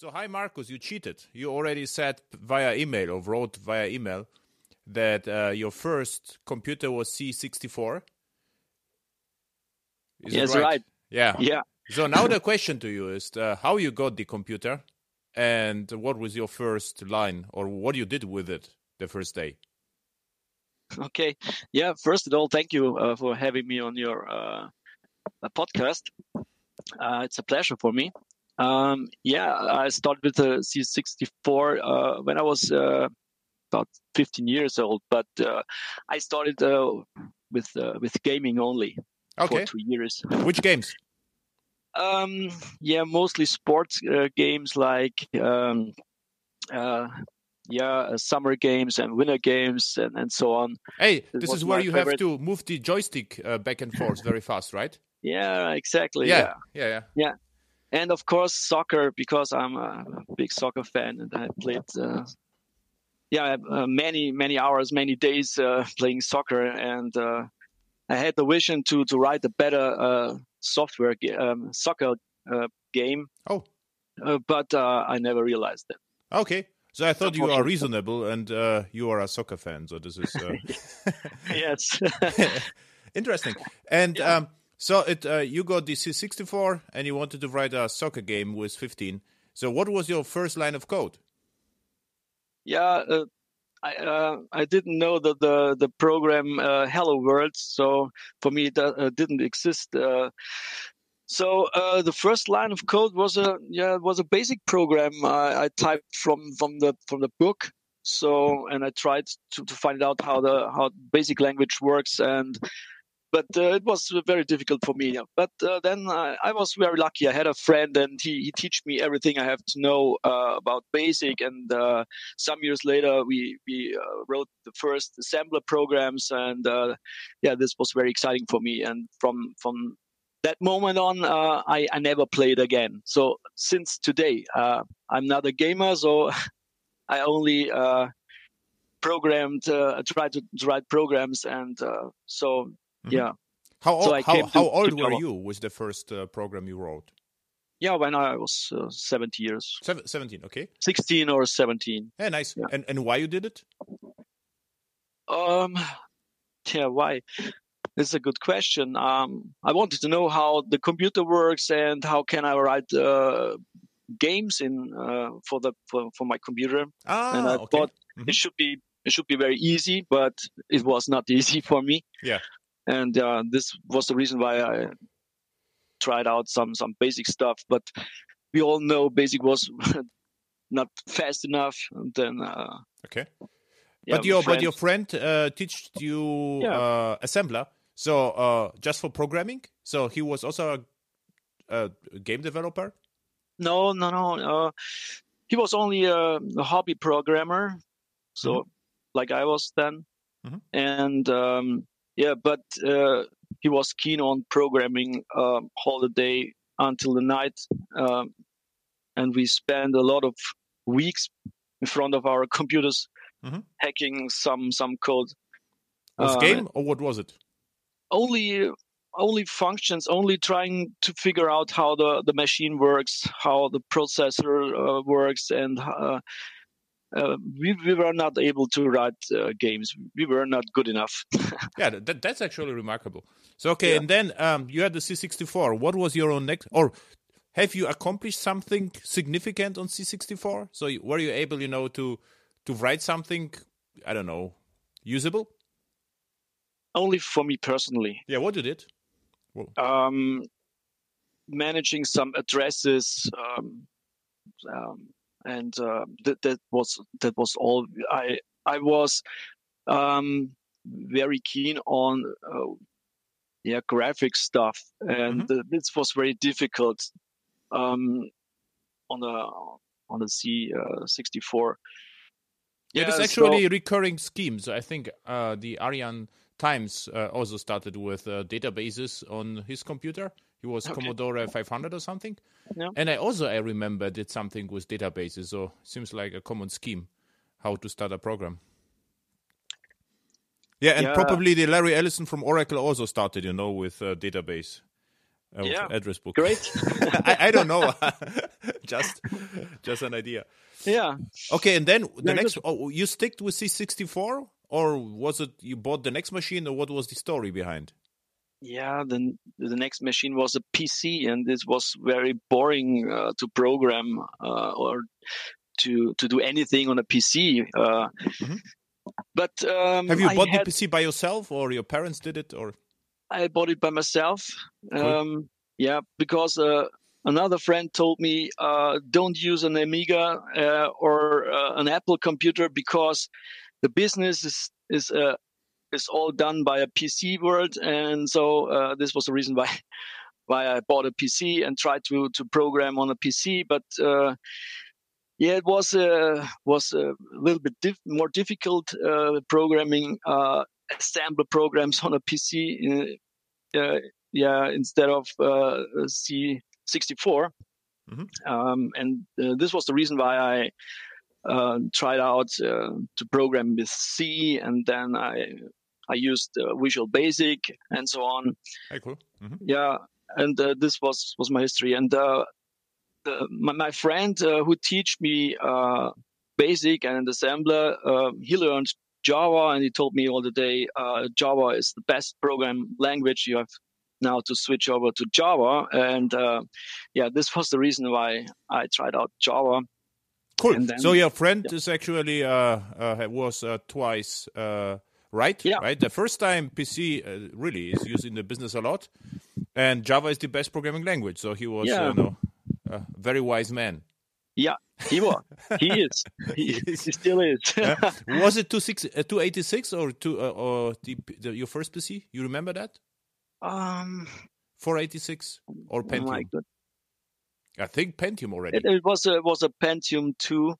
So, hi, Markus, you cheated. You already said via email or wrote via email that uh, your first computer was C64. Is Yes, right. Yeah. Yeah. So now the question to you is uh, how you got the computer and what was your first line or what you did with it the first day? Okay. Yeah. First of all, thank you uh, for having me on your uh, uh, podcast. Uh, it's a pleasure for me. Um, yeah, I started with the C64 uh, when I was uh, about 15 years old, but uh, I started uh, with uh, with gaming only Okay. for two years. Which games? Um, yeah, mostly sports uh, games like um, uh, yeah, summer games and winter games and, and so on. Hey, This this is where you favorite. have to move the joystick uh, back and forth very fast, right? Yeah, exactly. yeah, yeah. yeah. And of course soccer because I'm a big soccer fan and I played. Uh, yeah, uh, many many hours, many days uh, playing soccer, and uh, I had the vision to to write a better uh, software um, soccer uh, game, Oh, uh, but uh, I never realized it. okay. So I thought you are reasonable and uh, you are a soccer fan. So this is uh, yes. interesting. And Yeah. um, so it uh, you got the C64 and you wanted to write a soccer game with 15. So what was your first line of code? yeah, uh, I uh, I didn't know that the the program uh, Hello World, so for me that uh, didn't exist. Uh, so uh, the first line of code was a yeah was a basic program I, I typed from from the from the book. So and I tried to, to find out how the how basic language works and. But uh, it was very difficult for me. But uh, then I, I was very lucky. I had a friend, and he he teach me everything I have to know uh, about basic. And uh, some years later we we uh, wrote the first assembler programs and uh, yeah this was very exciting for me and from from that moment on uh, I, I never played again so since today uh, i'm not a gamer so i only uh, programmed uh, tried to, write programs and uh, so Mhm. yeah How, old I how, how old were you with the first uh, program you wrote? yeah when i was uh, 70 years Seven, 17, okay. 16 or 17 Yeah, nice. Yeah. And and why you did it? Um, yeah, why? This is a good question. Um, I wanted to know how the computer works and how can I write uh, games in uh, for the for, for my computer. Ah, and I okay. thought Mhm. it should be it should be very easy, but it was not easy for me. Yeah. And uh, this was the reason why I tried out some some basic stuff. But we all know basic was not fast enough. And then uh, Okay. yeah, but your my but your friend- friend uh, taught you Yeah. uh, assembler, so uh, just for programming. So he was also a, a game developer. No, no, no. Uh, he was only a, a hobby programmer, so like I was then, Mhm. and um, yeah, but uh, he was keen on programming um, all the day until the night, um, and we spent a lot of weeks in front of our computers Mhm. hacking some some code. Was Uh, game or what was it? only only functions, only trying to figure out how the, the machine works, how the processor uh, works, and uh, uh, we, we were not able to write uh, games. We were not good enough. Yeah, that, that's actually remarkable. So okay, Yeah. and then um, you had the C64. What was your own next or have you accomplished something significant on C64? So you- were you able, you know, to to write something? I don't know, usable? only for me personally. Yeah, what you did? Um, managing some addresses, um, um, and uh, that that was that was all. I I was um, very keen on uh, yeah graphic stuff, and uh, this was very difficult um, on the on the C uh, sixty four. Yeah, there's actually recurring schemes. I think uh, the Arjan Tijms uh, also started with uh, databases on his computer. He was Okay. Commodore 500 or something. Yeah. And I also I remember did something with databases. So seems like a common scheme how to start a program. Yeah, and Yeah. probably the Larry Ellison from Oracle also started, you know, with uh, database. uh, Yeah. address book. Great. I, I don't know, just just an idea. yeah. Okay, and then the Very next, oh, you sticked with C64, or was it you bought the next machine, or what was the story behind? Yeah, then the next machine was a PC, and this was very boring uh, to program uh, or to to do anything on a PC. Uh, Mhm. But um, Have you I bought had- the PC by yourself, or your parents did it, or I bought it by myself. Cool. Um, yeah, because uh, another friend told me uh, don't use an Amiga uh, or uh, an Apple computer because the business is is uh, is all done by a PC world, and so uh, this was the reason why why I bought a PC and tried to to program on a PC, but. Uh, yeah, it was uh, was a little bit diff- more difficult uh, programming uh, assembler programs on a PC. Uh, yeah, instead of uh, C64. Mhm. Um, and uh, this was the reason why I uh, tried out uh, to program with C, and then I I used uh, Visual Basic and so on. Hey, cool. hmm Yeah, and uh, this was was my history. And uh, the, my, my friend uh, who teach me uh, Basic and assembler, uh, he learned Java, and he told me all the day uh, Java is the best program language. You have now to switch over to Java, and uh, yeah, this was the reason why I tried out Java. Cool. Then- so your friend is actually uh, uh, was uh, twice uh, right. Yeah. Right. The first time PC uh, really is used in the business a lot, and Java is the best programming language. So he was, Yeah. uh, no, a very wise man. Yeah, he was. He is. He, He still is. Was it two six uh, two eighty six or two uh, or the, the, your first PC? You remember that? um, Four eighty six or oh my Pentium? God. I think Pentium already. It, it was a was a Pentium two.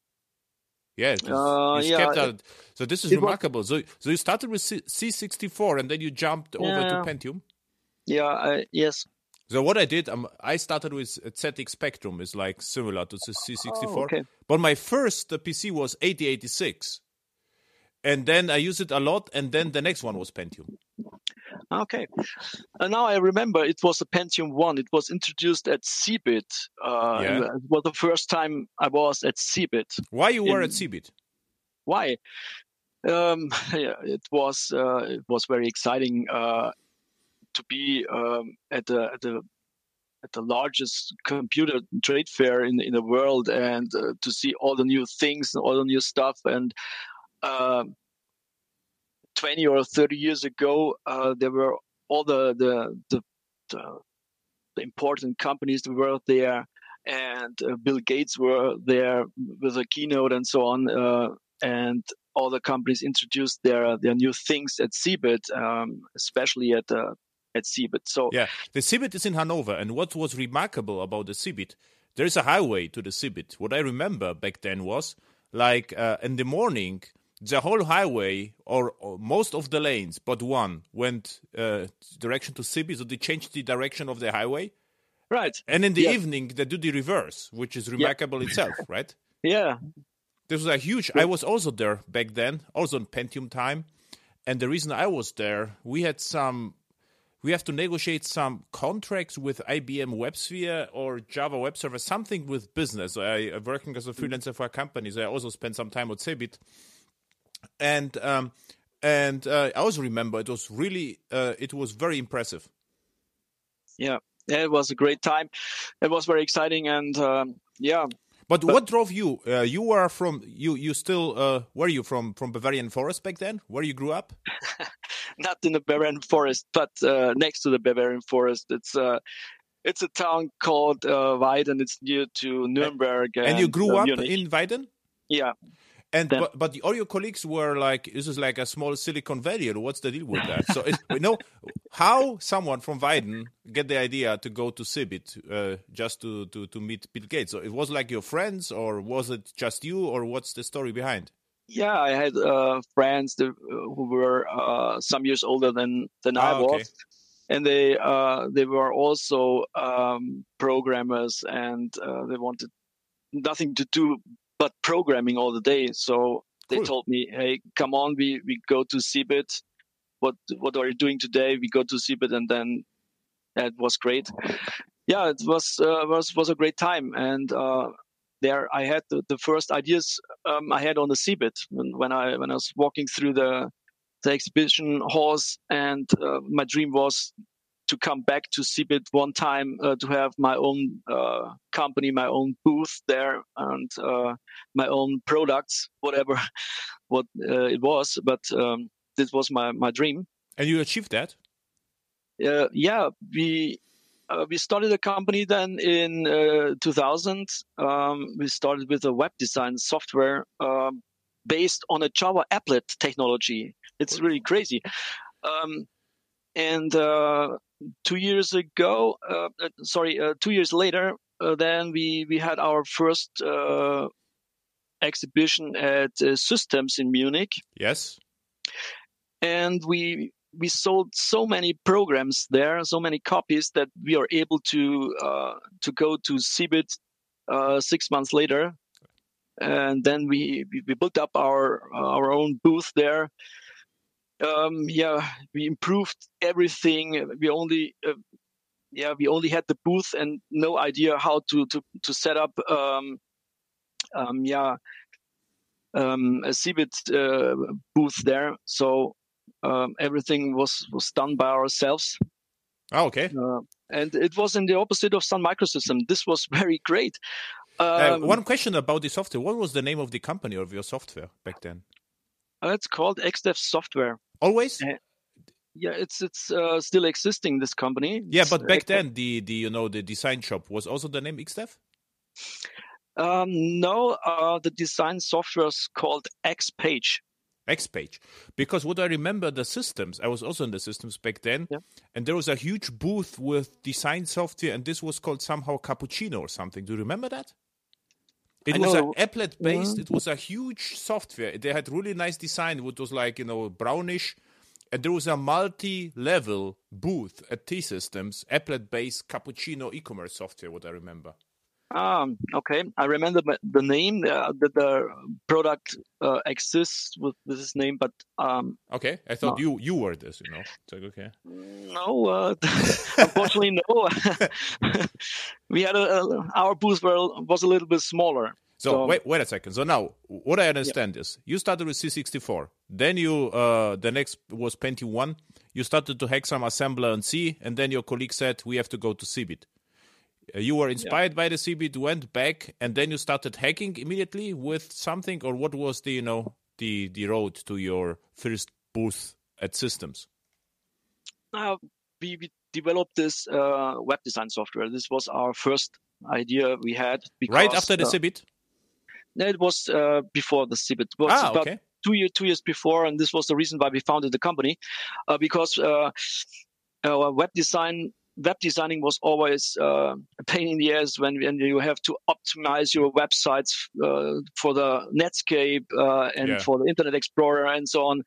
Yeah, Uh, yeah, it- out. So this is it was- remarkable. so so you started with C sixty four and then you jumped over to Pentium. Yeah, I, yes. So what I did, um, I started with a ZX Spectrum. is like similar to the C sixty Oh, four. okay. But my first uh, PC was eighty eighty six, and then I used it a lot. And then the next one was Pentium. Okay. And now I remember it was a Pentium 1. It was introduced at CeBIT. Uh, Yeah. It was the first time I was at CeBIT. Why you were In- at CeBIT? Why? Um, yeah, it was uh, it was very exciting uh, to be um, at the at the at the largest computer trade fair in in the world and uh, to see all the new things and all the new stuff and um 20 or 30 years ago uh, there were all the the the, the, important companies that were there and uh, Bill Gates were there with a keynote and so on uh, and all the companies introduced their their new things at CeBIT, um, especially at uh, at CeBIT. So Yeah, the CeBIT is in Hanover, and what was remarkable about the CeBIT, there is a highway to the CeBIT. What I remember back then was like uh, in the morning, the whole highway or, or most of the lanes but one went uh, direction to CeBIT, so they changed the direction of the highway. right, And in the Yeah. evening, they do the reverse, which is remarkable itself, right? yeah, This was a huge. I was also there back then, also in Pentium time, and the reason I was there, we had some. We have to negotiate some contracts with IBM WebSphere or Java Web Server, something with business. I working as a freelancer for a company, so I also spent some time at Cebit, and um, and uh, I also remember it was really uh, it was very impressive. yeah. It was a great time. It was very exciting, and um, yeah, But, what drove you? Uh, you were from you. You still uh, were you from from Bavarian Forest back then, where you grew up? not in the Bavarian forest, but uh, next to the Bavarian forest. It's uh, it's a town called uh, Weiden. It's near to Nuremberg. And, and you grew uh, up Munich. in Weiden? Yeah, And Then- but, but all your colleagues were like, this is like a small Silicon Valley. What's the deal with that? so it, you know how someone from Weiden get the idea to go to CeBIT uh, just to, to to meet Bill Gates. So it was like your friends, or was it just you, or what's the story behind? yeah. I had uh, friends that, uh, who were uh, some years older than than I Ah, okay. was. and they uh, they were also um, programmers, and uh, they wanted nothing to do but programming all the day. So they Cool. told me, "Hey, come on, we we go to CeBIT. What what are you doing today? We go to CeBIT, and then That was great. Yeah, it was uh, was was a great time, and uh, there I had the, the first ideas um, I had on the CeBIT when, when I when I was walking through the the exhibition halls, and uh, my dream was to come back to CeBIT one time uh, to have my own uh, company, my own booth there, and uh, my own products, whatever what uh, it was. But um, this was my my dream. And you achieved that? Uh, yeah, we. Uh, we started a company then in 2000. Um, we started with a web design software um, based on a Java applet technology. It's really crazy. Um, and uh, two years ago, uh, uh sorry, uh, two years later, uh, then we we had our first exhibition at Systems in Munich. Yes, and we we sold so many programs there, so many copies that we are able to to go to CeBIT six months later. And then we we built up our our own booth there um, yeah, we improved everything. We only, uh, yeah, we only had the booth and no idea how to to to set up, um, um, yeah, um, a CeBIT uh, booth there. So um, everything was was done by ourselves. Oh, okay. Uh, and it was in the opposite of Sun Microsystem. This was very great. Uh, um, one question about the software. What was the name of the company of your software back then? Uh, it's called XDev Software. Always. Uh, yeah, it's it's uh, still existing. This company. Yeah, but back then the the you know the design shop was also the name XDev. Um, no, uh, the design software is called XPage. XPage, because what I remember the systems, I was also in the systems back then, yeah. and there was a huge booth with design software, and this was called somehow Cappuccino or something. Do you remember that? It I was know. an applet based. Mm-hmm. It was a huge software. They had really nice design. It was like you know brownish, and there was a multi-level booth at T Systems, applet based cappuccino e-commerce software. What I remember. Um, okay, I remember the name. Uh, the, the product uh, exists with, this name, but um, okay. I thought no. you you were this. You know, it's like okay. No, uh, unfortunately, no. we had a, a, our booth was a little bit smaller. So, so, wait, wait a second. So now, what I understand yeah. is you started with C64. Then you, uh, the next was Pentium One. You started to hack some assembler on C, and then your colleague said we have to go to CeBIT. Uh, you were inspired yeah. by the CeBIT, went back, and then you started hacking immediately with something, or what was the you know the the road to your first booth at Systems? Uh, we, we developed this uh, web design software. This was our first idea we had. Because, right after the uh, CeBIT. It was uh, before the CeBIT. It was ah, okay. two year two years before, and this was the reason why we founded the company, uh, because web design web designing was always uh, a pain in the ass when, when you have to optimize your websites uh, for the Netscape uh, and yeah. for the Internet Explorer and so on.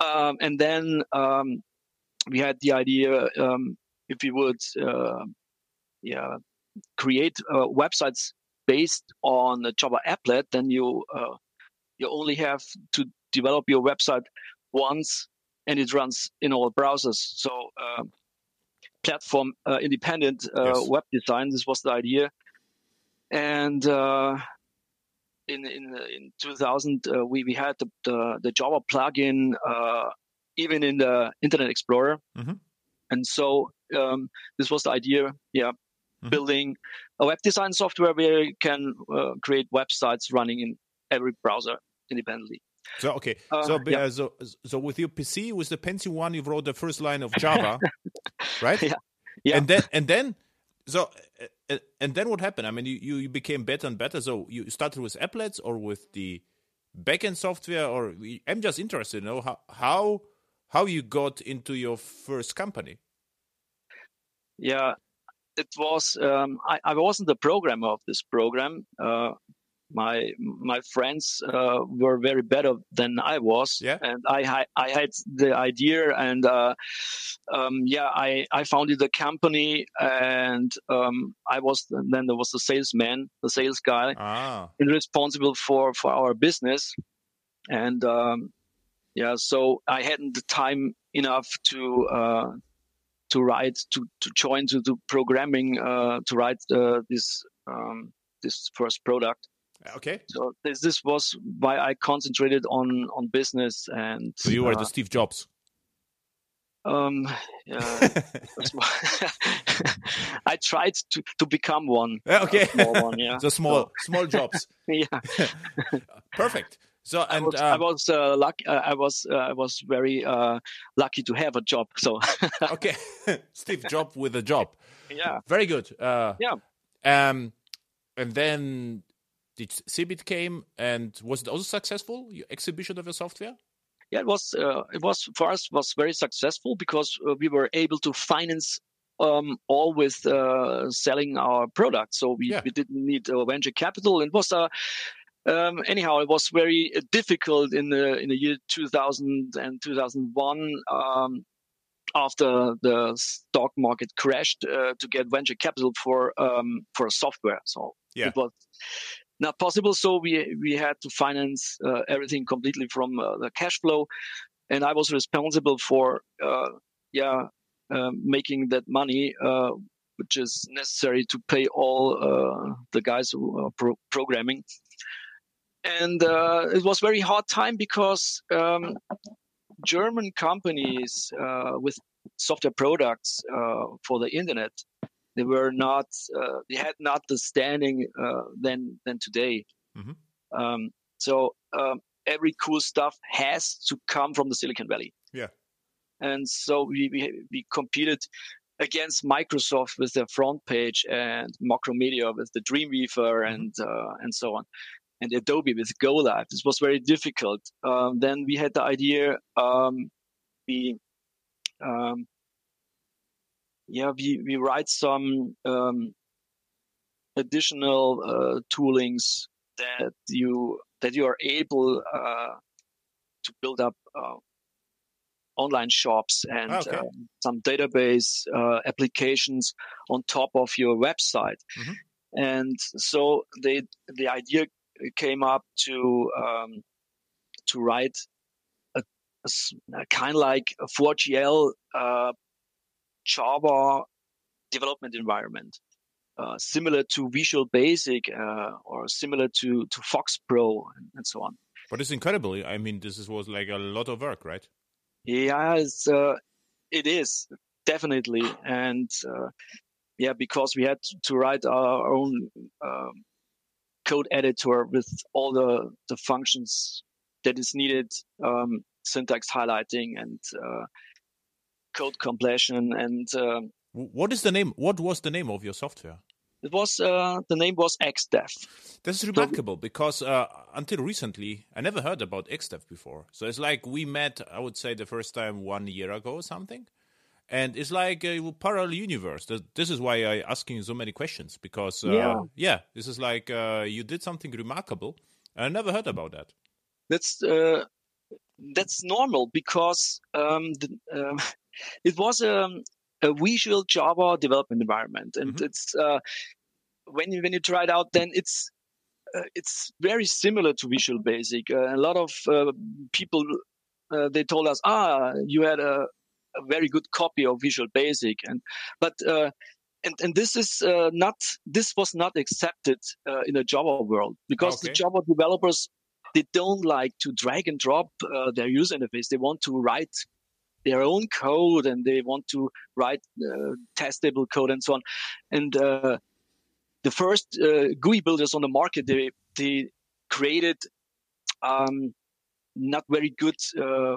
Um, and then um, we had the idea um, if we would, uh, yeah, create uh, websites based on the Java applet, then you uh, you only have to develop your website once, and it runs in all browsers. So um, platform uh, independent uh, yes. web design. This was the idea, and uh, in in in 2000 uh, we we had the, the, the Java plugin uh, even in the Internet Explorer, mm-hmm. and so um, this was the idea. Yeah, mm-hmm. building a web design software where you can uh, create websites running in every browser independently. So okay, uh, so, yeah. so so with your PC, with the Pentium one, you wrote the first line of Java, right? Yeah, yeah. And then and then so uh, and then what happened? I mean, you you became better and better. So you started with applets or with the backend software, or I'm just interested to know how how how you got into your first company. Yeah, it was um, I, I wasn't the programmer of this program. Uh, my my friends uh, were very better than I was, yeah. and I I had the idea, and uh, um, yeah, I I founded the company, and um, I was then there was the salesman, the sales guy, ah. responsible for for our business, and um, yeah, so I hadn't the time enough to uh, to write to to join to do programming uh, to write uh, this um, this first product. Okay. So this this was why I concentrated on on business and. So you were uh, the Steve Jobs. Um, yeah, I tried to, to become one. okay. small one, yeah. so small, small jobs. yeah. Perfect. So I and was, um, I was uh, lucky. Uh, I was uh, I was very uh, lucky to have a job. So okay, Steve Job with a job. yeah, Very good. Uh, yeah. Um, and then did Cebit came and was it also successful? Your exhibition of your software? Yeah, it was. Uh, it was for us was very successful because uh, we were able to finance um, all with uh, selling our product. So we, Yeah. we didn't need uh, venture capital. It was uh, um, anyhow, it was very difficult in the in the year 2000 and 2001 um, after the stock market crashed uh, to get venture capital for um, for software. So Yeah. it was not possible. So we we had to finance uh, everything completely from uh, the cash flow, and I was responsible for uh, yeah um, making that money. Uh, which is necessary to pay all uh, the guys who are pro- programming and uh, it was very hard time because um, German companies with software products for the internet they were not uh, they had not the standing uh, than than today. Mhm. Um, so um, every cool stuff has to come from the Silicon Valley. Yeah. and so we we, we competed against Microsoft with their front page and Macromedia with the Dreamweaver and uh, and so on and Adobe with Go Live. This was very difficult. Um, then we had the idea, um, we, um, yeah, we, we write some um, additional uh, toolings that you that you are able uh, to build up uh, online shops and okay. um, some database uh, applications on top of your website. Mhm. And so they the idea came up to um, to write a, kind of like a 4GL uh, Java development environment, uh, similar to Visual Basic uh, or similar to to Fox Pro and, and so on. But it's incredible. I mean, this is, was like a lot of work, right? Yeah, it's, uh, it is definitely, and uh, yeah, because we had to write our own um, code editor with all the the functions that is needed, um, syntax highlighting and uh, code completion, and um, What is the name? What was the name of your software? it was uh, the name was XDev. This is remarkable because uh, until recently, I never heard about XDev before. So it's like we met, I would say, the first time one year ago or something. And it's like a parallel universe. This is why I asking so many questions because, uh, Yeah. yeah, this is like uh, you did something remarkable. I never heard about that. that's uh, that's normal because um, the, um, it was um, a visual Java development environment, and Mhm. it's uh, when you when you try it out, then it's uh, it's very similar to Visual Basic. Uh, a lot of uh, people uh, they told us, ah, you had a, a very good copy of Visual Basic, and but uh, and and this is uh, not this was not accepted uh, in the Java world because the Java developers they don't like to drag and drop uh, their user interface. They want to write their own code and they want to write uh, testable code and so on. And uh, the first uh, GUI builders on the market they they created um, not very good uh,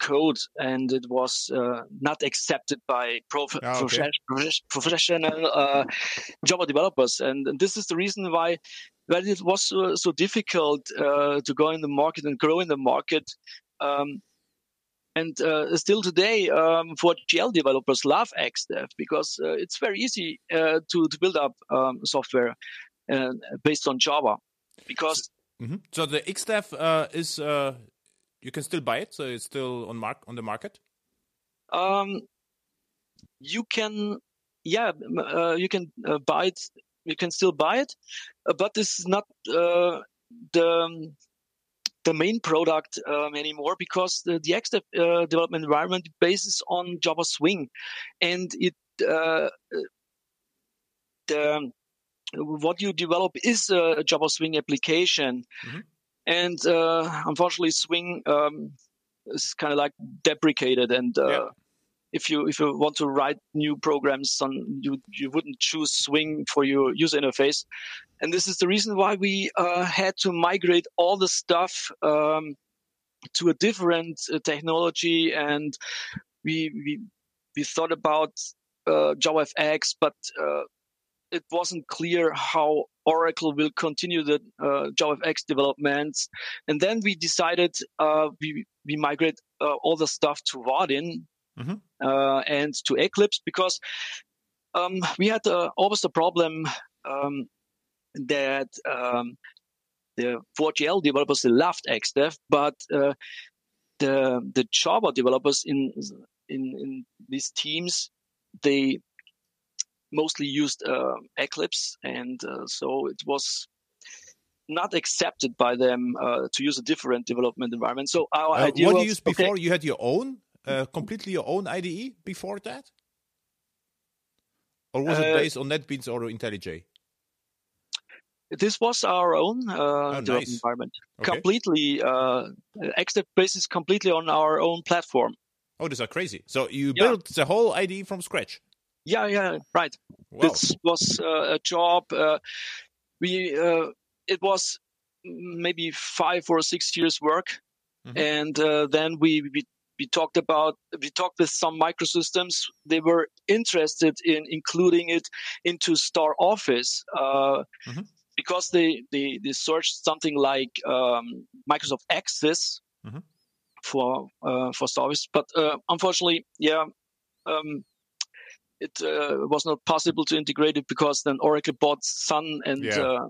code and it was uh, not accepted by prof- Ah, okay. profe- profe- professional uh, Java developers and, and this is the reason why why it was so, so difficult uh, to go in the market and grow in the market um, and uh, still today um, for GL developers love XDev because uh, it's very easy uh, to, to build up um, software uh, based on Java. Because hmm So the XDev uh, is uh, you can still buy it, so it's still on mark on the market. um, you can yeah uh, you can uh, buy it you can still buy it uh, but this is not uh, the the main product um, anymore because the, the XDev uh, development environment bases on Java Swing, and it uh, the what you develop is a Java Swing application, mm-hmm. and uh, unfortunately, Swing um, is kind of like deprecated and. Uh, yeah if you if you want to write new programs on you you wouldn't choose swing for your user interface. And this is the reason why we uh, had to migrate all the stuff um, to a different uh, technology. And we we we thought about uh, JavaFX but uh, it wasn't clear how Oracle will continue the uh, JavaFX developments. And then we decided uh, we we migrate uh, all the stuff to Vaadin mm-hmm. uh, and to Eclipse because um, we had uh, always the problem um, that um, the 4GL developers loved XDev, but uh, the the Java developers in in in these teams they mostly used uh, Eclipse, and uh, so it was not accepted by them uh, to use a different development environment. So our uh, idea what was, you used before? Okay, you had your own uh, completely your own IDE before that? Or was uh, it based on NetBeans or IntelliJ? This was our own uh, oh, nice. environment. Okay. Completely, uh, XDev basis completely on our own platform. Oh, these are crazy. So you yeah. built the whole IDE from scratch? Yeah, yeah, right. Wow. This was uh, a job. Uh, we uh, it was maybe five or six years work, mm-hmm. and uh, then we, we we talked about we talked with Sun Microsystems they were interested in including it into StarOffice uh, mm-hmm. because they, they they searched something like um, microsoft access mm-hmm. for uh, for StarOffice but uh, unfortunately yeah um, it uh, was not possible to integrate it because then oracle bought sun and yeah, uh,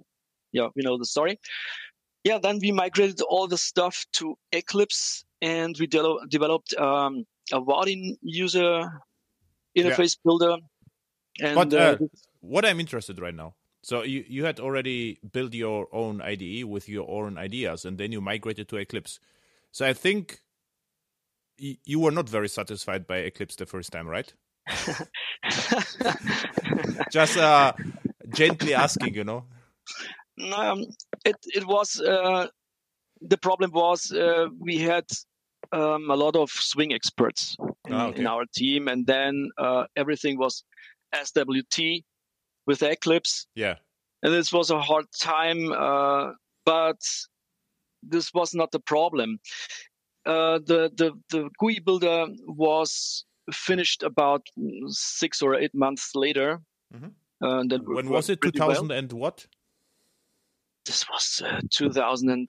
yeah we know the story yeah then we migrated all the stuff to eclipse and we de- developed um, a Vaadin user interface yeah. builder. And, but uh, uh, what I'm interested right now. So you, you had already built your own IDE with your own ideas, and then you migrated to Eclipse. So I think y- you were not very satisfied by Eclipse the first time, right? Just uh, gently asking, you know. Um, it it was uh, the problem was uh, we had um, a lot of swing experts in, oh, okay. in our team, and then uh, everything was SWT with Eclipse. Yeah, and this was a hard time, uh, but this was not the problem. Uh, the the the GUI builder was finished about six or eight months later. Mm-hmm. Uh, when was it? Two thousand well. and what? This was uh, 2000 and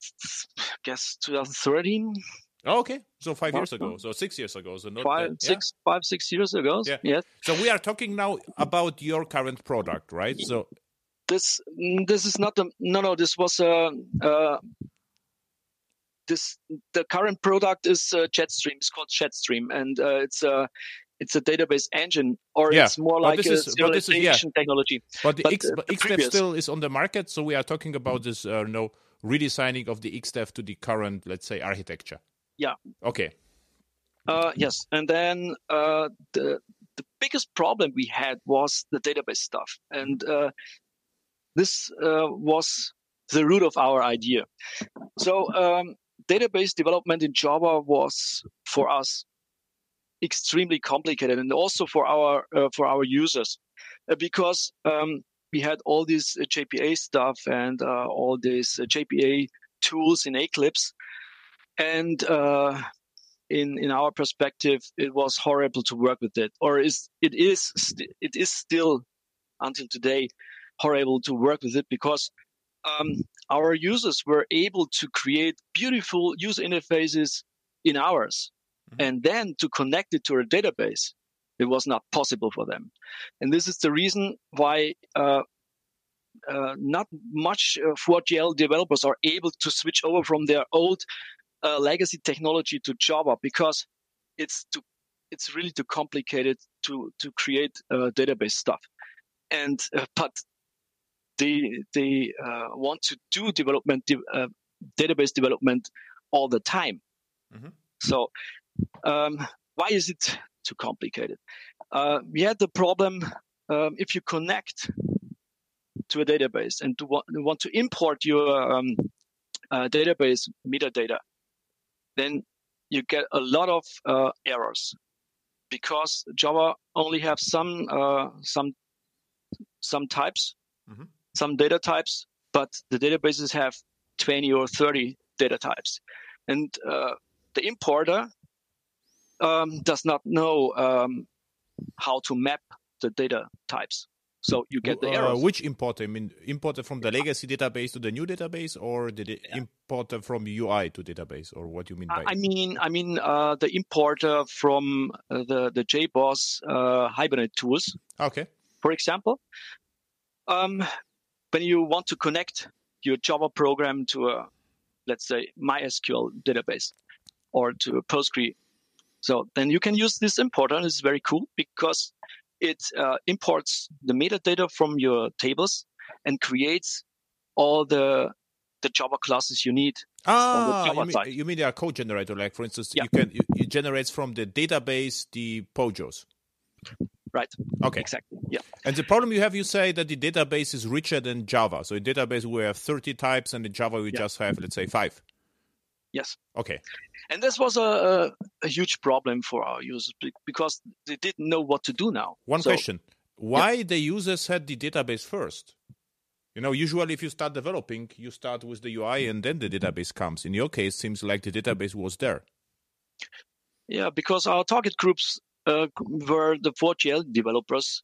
I guess 2013. Oh, okay, so five years ago, so six years ago, so not five, that, six, yeah. five, six years ago. Yeah. Yes. So we are talking now about your current product, right? So this this is not the no no this was a uh, uh, this the current product is uh, Jetstream. It's called Jetstream, and uh, it's a uh, it's a database engine, or yeah. it's more like a is, serialization yeah. technology. But the but, X, uh, XDev still is on the market, so we are talking about this, uh, no redesigning of the XDev to the current, let's say, architecture. Yeah. Okay. Uh, yes, and then uh, the the biggest problem we had was the database stuff, and uh, this uh, was the root of our idea. So um, database development in Java was for us extremely complicated and also for our uh, for our users uh, because um, we had all this uh, JPA stuff and uh, all these JPA tools in Eclipse. And in in our perspective it was horrible to work with it or is it is st- it is still until today horrible to work with it because um, our users were able to create beautiful user interfaces in hours Mm-hmm. And then to connect it to a database, it was not possible for them. And this is the reason why uh, uh, not much uh, 4GL developers are able to switch over from their old uh, legacy technology to Java because it's too, it's really too complicated to to create uh, database stuff. And uh, but they they uh, want to do development de- uh, database development all the time. Mhm. So um, why is it too complicated? Uh, we had the problem um, if you connect to a database and to want, want to import your um, uh, database metadata, then you get a lot of uh, errors because Java only have some uh, some some types, Mhm. some data types, but the databases have 20 or 30 data types, and uh, the importer um, does not know um, how to map the data types. So you get the Uh, errors. which importer? I mean, importer from the legacy database to the new database, or did it importer from UI to database, or what do you mean by? I I mean, I mean, uh, the importer from uh, the the JBoss uh, Hibernate tools, okay. for example. Um, when you want to connect your Java program to a, let's say, MySQL database or to a Postgre, so then you can use this importer. and It's very cool because it uh, imports the metadata from your tables and creates all the the Java classes you need. Ah, you mean, you mean they are code generator? Like for instance, Yeah. you can you, it generates from the database the POJOs. Right. Okay. Exactly. Yeah. And the problem you have, you say that the database is richer than Java. So in database we have 30 types, and in Java we Yeah. just have let's say five. Yes. Okay. And this was a, a, a huge problem for our users because they didn't know what to do now. One So- question: Why the users had the database first? You know, usually if you start developing, you start with the UI and then the database comes. In your case, seems like the database was there. Yeah, because our target groups uh, were the 4GL developers,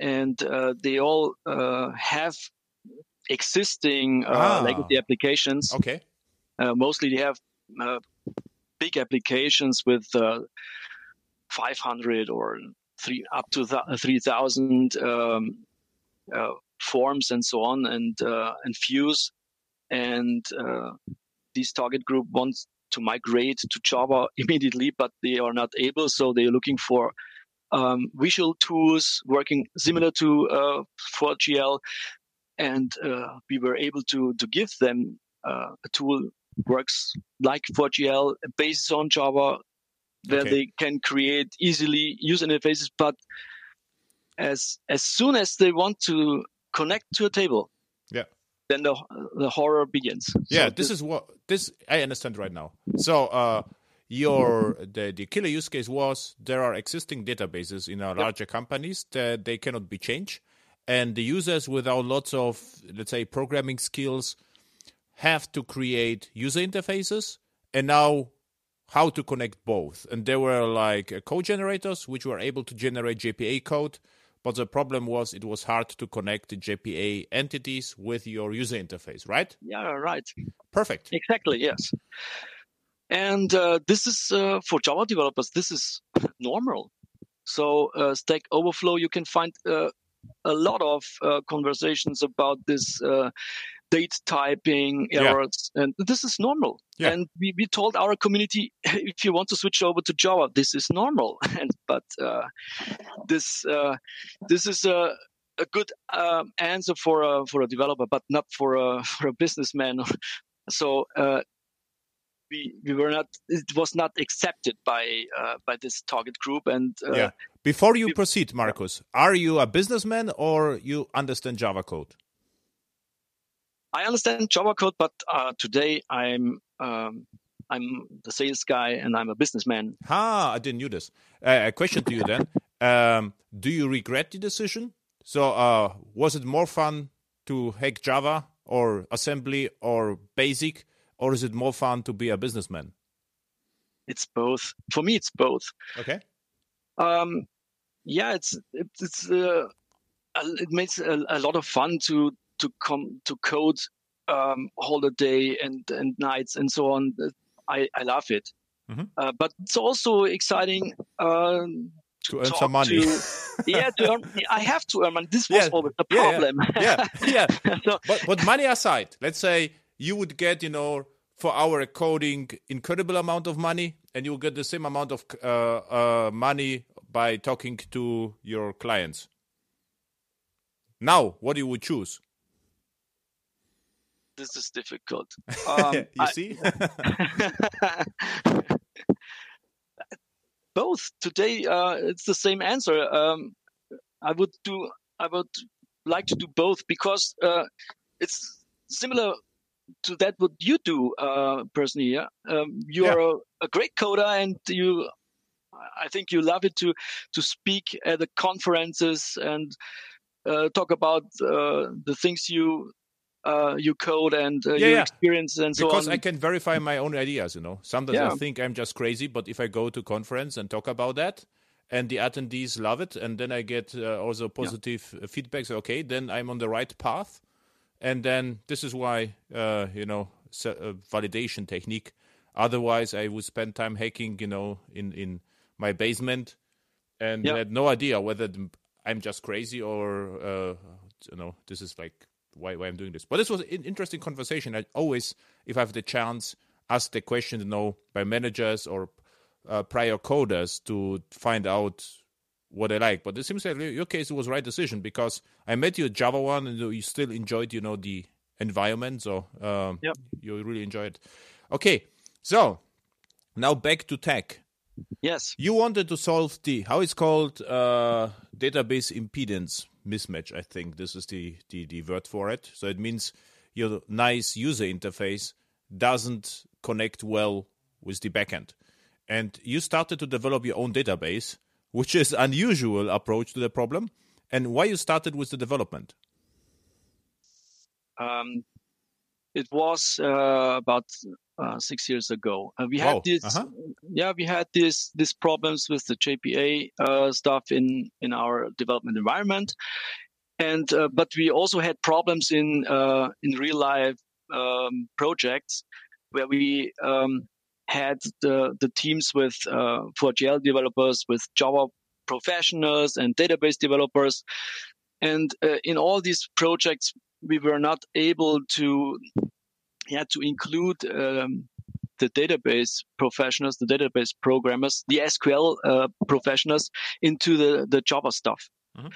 and uh, they all uh, have existing uh, Ah. legacy applications. Okay. Uh, mostly, they have uh, big applications with uh, 500 or three up to th- 3,000 um, forms and so on, and and views, and this target group wants to migrate to Java immediately, but they are not able, so they're looking for um, visual tools working similar to uh, 4GL, and uh, we were able to to give them uh, a tool works like 4GL based on Java, where Okay. they can create easily user interfaces. But as as soon as they want to connect to a table, Yeah. then the the horror begins. Yeah, So this is what this I understand right now. So uh your the, the killer use case was there are existing databases in our larger companies that they cannot be changed and the users without lots of let's say programming skills have to create user interfaces and now how to connect both and there were like uh, code generators which were able to generate jpa code but the problem was it was hard to connect the jpa entities with your user interface right yeah, right. perfect Exactly, yes. And uh, this is uh, for Java developers. This is normal. So uh, Stack Overflow, you can find uh, a lot of uh, conversations about this uh, date typing Yeah. errors, and this is normal. Yeah. And we, we told our community, if you want to switch over to Java, this is normal. and but uh, this uh, this is a a good um, answer for a for a developer, but not for a for a businessman. so uh, we we were not it was not accepted by uh, by this target group, and uh, yeah. Before you proceed, Markus, are you a businessman or you understand Java code? I understand Java code, but uh, today I'm um, I'm the sales guy and I'm a businessman. Ah, I didn't knew this. Uh, a question to you then: um, Do you regret the decision? So, uh, was it more fun to hack Java or assembly or basic, or is it more fun to be a businessman? It's both. For me, it's both. Okay. Um, yeah, it's it's, it's uh, it makes a, a lot of fun to to come to code um, all the day and and nights and so on. I I love it, Mhm. uh, but it's also exciting. Uh, To earn some money. to- yeah, to earn, I have to earn money. This was Yeah, always the yeah, yeah. problem. yeah, yeah. so, But but money aside, let's say you would get you know for our coding incredible amount of money, and you get the same amount of uh, uh, money by talking to your clients. Now, what do you would choose? This is difficult. Um, you I, see? both today. Uh, it's the same answer. Um, I would do. I would like to do both because uh, it's similar to that what you do uh, personally. Yeah? Um, you yeah. are a, a, great coder, and you. I think you love it to to speak at the conferences and uh, talk about uh, the things you uh, you code and uh, yeah, your yeah. experience and so because on. Because I can verify my own ideas, you know. Sometimes yeah. I think I'm just crazy, but if I go to conference and talk about that, and the attendees love it, and then I get uh, also positive yeah. feedback. So okay, then I'm on the right path, and then this is why uh, you know uh, validation technique. Otherwise, I would spend time hacking, you know, in in my basement, and had no idea whether I'm just crazy or uh, you know this is like why why I'm doing this. But this was an interesting conversation. I always, if I have the chance, ask the question to know by managers or uh, prior coders to find out what they like. But it seems like your case was the right decision because I met you at JavaOne and you still enjoyed, you know, the environment. So um, yep. you really enjoyed. Okay, so now back to tech. Yes. You wanted to solve the how it's called uh, database impedance mismatch. I think this is the, the, the word for it. So it means your nice user interface doesn't connect well with the backend. And you started to develop your own database, which is unusual approach to the problem. And why you started with the development? Um, it was uh, about uh, six years ago. Uh, we had this, uh-huh. yeah, we had this these problems with the JPA uh, stuff in in our development environment, and uh, but we also had problems in uh, in real life um, projects where we um, had the the teams with uh, 4GL developers, with Java professionals, and database developers, and in all these projects we were not able to yeah, to include um, the database professionals, the database programmers, the SQL uh, professionals into the, the Java stuff. Mm-hmm.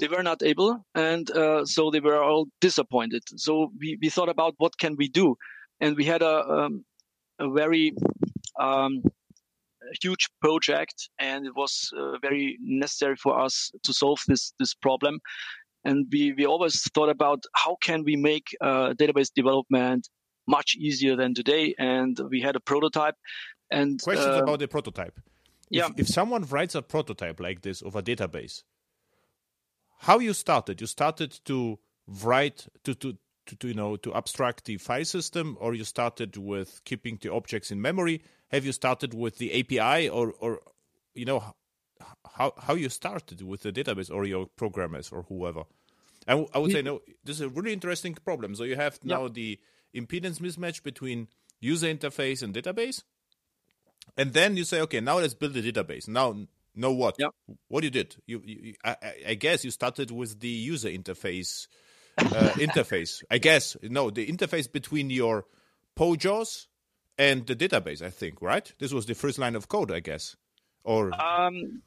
They were not able, and uh, so they were all disappointed. So we, we thought about what can we do, and we had a um, a very um, huge project, and it was uh, very necessary for us to solve this this problem and we, we always thought about how can we make uh, database development much easier than today. And we had a prototype. And questions uh, about the prototype. Yeah. If, if someone writes a prototype like this of a database, how you started? You started to write to, to to, to, you know to abstract the file system or you started with keeping the objects in memory have you started with the api or or you know how how you started with the database or your programmers or whoever. I, I would say no. This is a really interesting problem. So you have now the impedance mismatch between user interface and database, and then you say, okay, now let's build a database. Now, know what? Yeah. What you did? You, you I, I, guess you started with the user interface. Uh, interface, I guess. No, the interface between your POJOs and the database. I think right. This was the first line of code, I guess. Or um,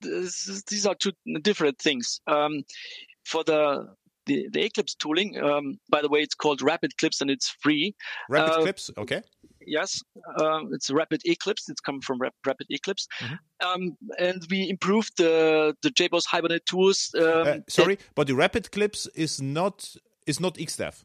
these are two different things. Um, for the the, the Eclipse tooling, um, by the way, it's called RapidClipse and it's free. Rapid uh, Clips, okay. Yes, um, it's Rapid Eclipse. It's come from Rap- Rapid Eclipse, mm-hmm. um, and we improved the the JBoss Hibernate tools. Um, uh, sorry, but the RapidClipse is not is not XDev.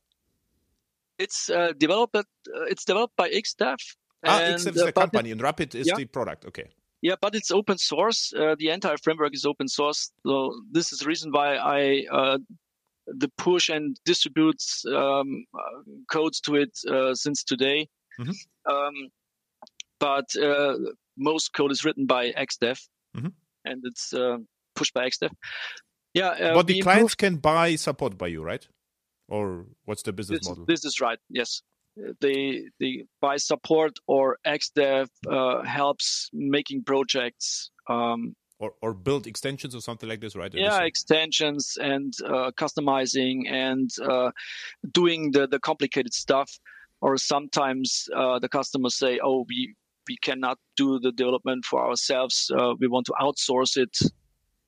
It's uh, developed. Uh, it's developed by XDev. Ah, XDev is the company, it, and Rapid is yeah. the product. Okay. Yeah, but it's open source. Uh, the entire framework is open source. So this is the reason why I uh, the push and distributes um, uh, codes to it uh, since today. Mm-hmm. Um, but uh, most code is written by XDev, mm-hmm. and it's uh, pushed by XDev. Yeah, but the clients can buy support by you, right? Or what's the business this, model? This is right. Yes they they buy support or XDev uh, helps making projects. Um, or, or build extensions or something like this, right? Yeah, extensions and uh, customizing and uh, doing the, the complicated stuff. Or sometimes uh, the customers say, "Oh, we we cannot do the development for ourselves. Uh, we want to outsource it."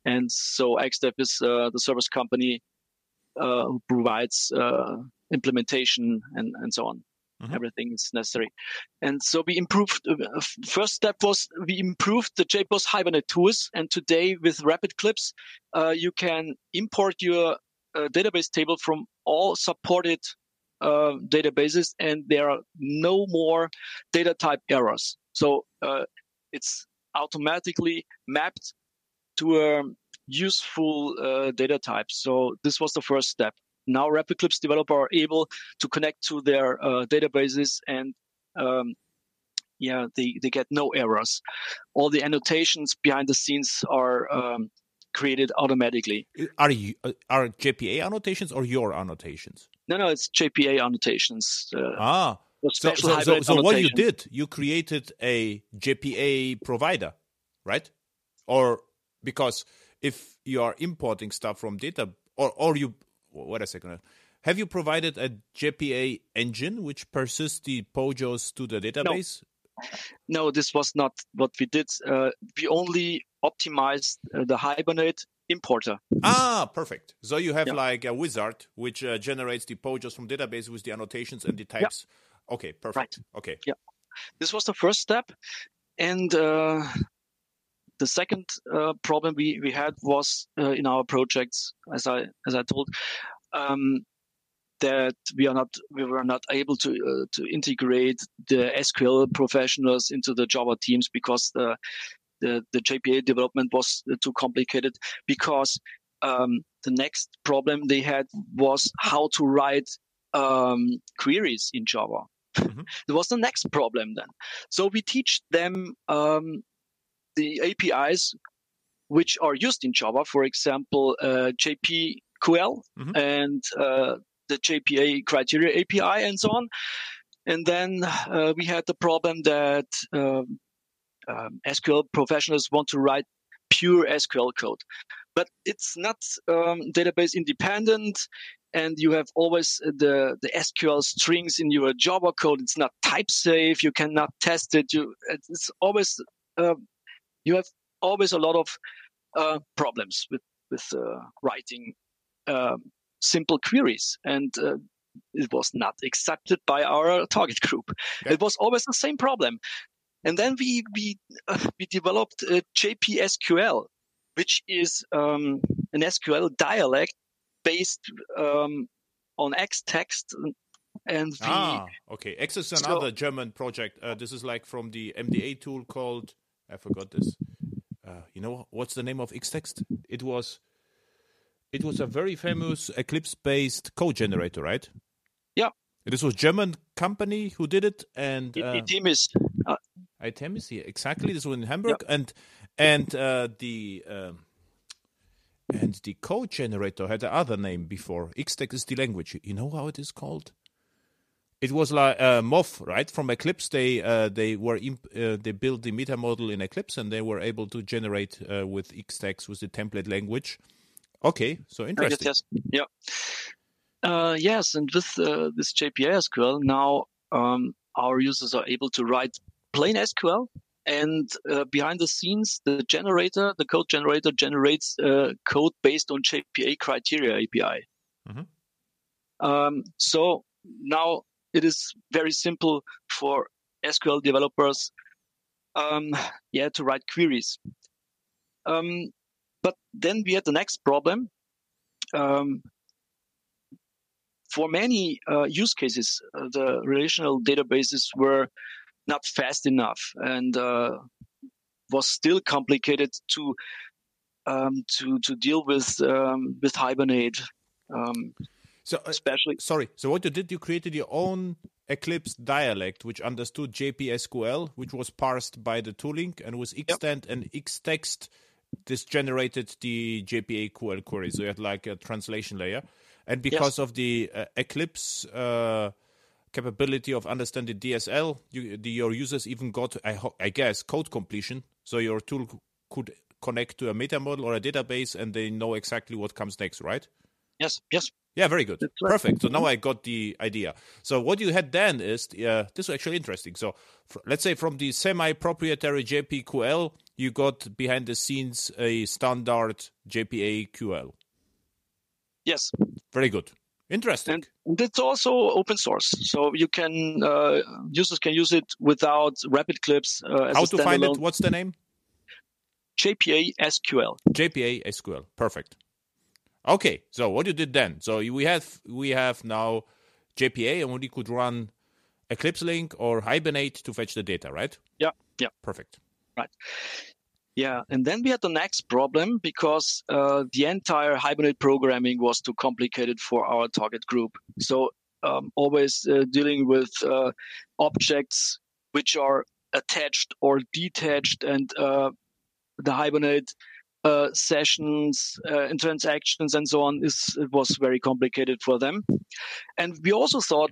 And so XDev is uh, the service company who provides implementation and, and so on. Mm-hmm. Everything is necessary. And so we improved. Uh, first step was we improved the JBoss Hibernate tools. And today with RapidClipse, uh, you can import your uh, database table from all supported uh, databases, and there are no more data type errors. So uh, it's automatically mapped to a useful uh, data type. So this was the first step. Now RapidClipse developer are able to connect to their uh, databases and um, yeah, they, they get no errors. All the annotations behind the scenes are um, created automatically. Are you uh, are JPA annotations or your annotations? No, no, it's JPA annotations. Uh, ah, so, so, so, so what you did, you created a JPA provider, right? Or because if you are importing stuff from data, or or you wait a second. Have you provided a JPA engine which persists the POJOs to the database? No, no this was not what we did. Uh, we only optimized uh, the Hibernate importer. Ah, perfect. So you have yeah. like a wizard which uh, generates the POJOs from database with the annotations and the types. Yeah. Okay, perfect. Right. Okay. Yeah. This was the first step. And uh, the second uh, problem we, we had was uh, in our projects, as I as I told, um, that we are not we were not able to uh, to integrate the SQL professionals into the Java teams because the the, the JPA development was too complicated. Because um, the next problem they had was how to write um, queries in Java. Mm-hmm. it was the next problem then. So we teach them um, the APIs which are used in Java, for example, uh, JPQL mm-hmm. and uh, the JPA criteria API and so on. And then uh, we had the problem that um, um, SQL professionals want to write pure SQL code, but it's not um, database independent. And you have always the, the SQL strings in your Java code. It's not type safe. You cannot test it. You, it's always uh, you have always a lot of uh, problems with with uh, writing um, simple queries, and uh, it was not accepted by our target group. Yeah. It was always the same problem, and then we we uh, we developed JPA SQL, which is um, an SQL dialect based um, on Xtext and we, ah okay X is another so, German project. Uh, this is like from the MDA tool called I forgot this. Uh, you know what's the name of Xtext? It was it was a very famous Eclipse-based code generator, right? Yeah. This was German company who did it, and uh, Itemis. Uh, Itemis, yeah, exactly. This was in Hamburg, yeah. and and uh, the um, and the code generator had another name before. Xtext is the language. You know how it is called? It was like uh, Moth, right? From Eclipse, they uh, they were imp- uh, they built the meta model in Eclipse, and they were able to generate uh, with Xtext with the template language. Okay, so interesting. Yes, yes. yeah, uh, yes, and with uh, this JPA SQL, now um, our users are able to write plain SQL, and behind the scenes, the generator, the code generator, generates code based on JPA criteria API. Mm-hmm. Um, so now it is very simple for SQL developers, um, yeah, to write queries. Um, but then we had the next problem. Um, for many uh, use cases, uh, the relational databases were not fast enough and uh, was still complicated to um, to to deal with um, with Hibernate. Um, so, uh, especially sorry. So what you did, you created your own Eclipse dialect, which understood JPA SQL, which was parsed by the tooling, and with Xtend yep. and Xtext, this generated the JPA query. So you had like a translation layer, and because yes. of the uh, Eclipse. Uh, capability of understanding DSL, you, the, your users even got, I, I guess, code completion. So your tool could connect to a meta model or a database, and they know exactly what comes next, right? Yes, yes. Yeah, very good. Perfect. So now I got the idea. So what you had then is uh, this is actually interesting. So let's say from the semi-proprietary JPQL, you got behind the scenes a standard JPA QL. Yes. Very good. Interesting. And, and it's also open source, so you can uh, users can use it without RapidClipse. Uh, How to find it? What's the name? JPA SQL. JPA SQL. Perfect. Okay, so what you did then? So we have we have now JPA, and we could run Eclipse Link or Hibernate to fetch the data, right? Yeah, yeah. Perfect. Right. Yeah, and then we had the next problem because uh, the entire Hibernate programming was too complicated for our target group. So um, always uh, dealing with uh, objects which are attached or detached, and uh, the Hibernate uh, sessions uh, and transactions and so on is it was very complicated for them. And we also thought,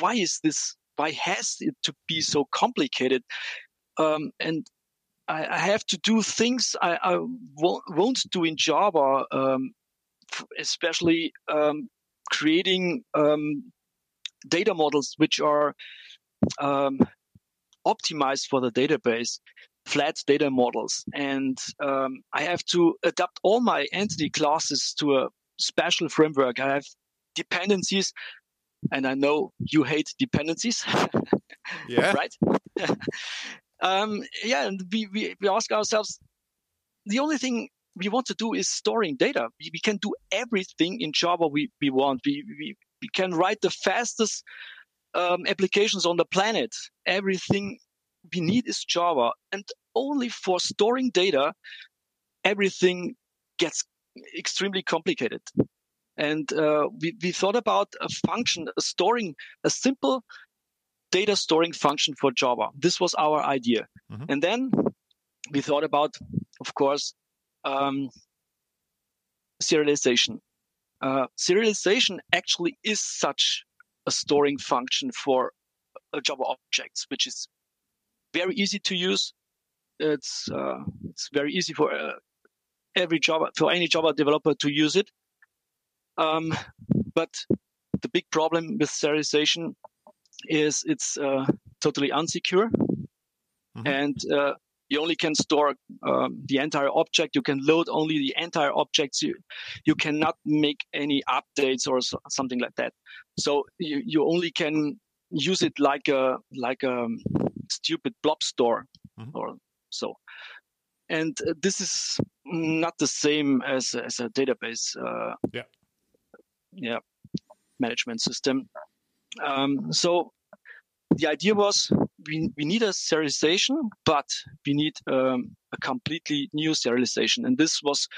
why is this? Why has it to be so complicated? Um, and I, I, have to do things I, I won't, do in Java, um, especially um, creating um, data models which are um, optimized for the database flat data models. And um, I have to adapt all my entity classes to a special framework. I have dependencies, and I know you hate dependencies. yeah. right? um, yeah, and we, we, we ask ourselves the only thing we want to do is storing data. We, we can do everything in Java we, we want. We, we, we can write the fastest um, applications on the planet. Everything we need is Java. And only for storing data, everything gets extremely complicated. And uh, we, we thought about a function, a storing, a simple data storing function for Java. This was our idea. Mm-hmm. And then we thought about, of course, um, serialization. Uh, serialization actually is such a storing function for Java objects, which is very easy to use. It's uh, it's very easy for uh, every Java for any Java developer to use it. Um, but the big problem with serialization is it's uh, totally unsecure, mm-hmm. and uh, you only can store um, the entire object. You can load only the entire objects. You, you cannot make any updates or so, something like that. So you, you only can use it like a like a stupid blob store mm-hmm. or so. And uh, this is not the same as as a database. Uh, yeah. Yeah. Management system. Um, so the idea was we, we need a serialization, but we need um, a completely new serialization. And this was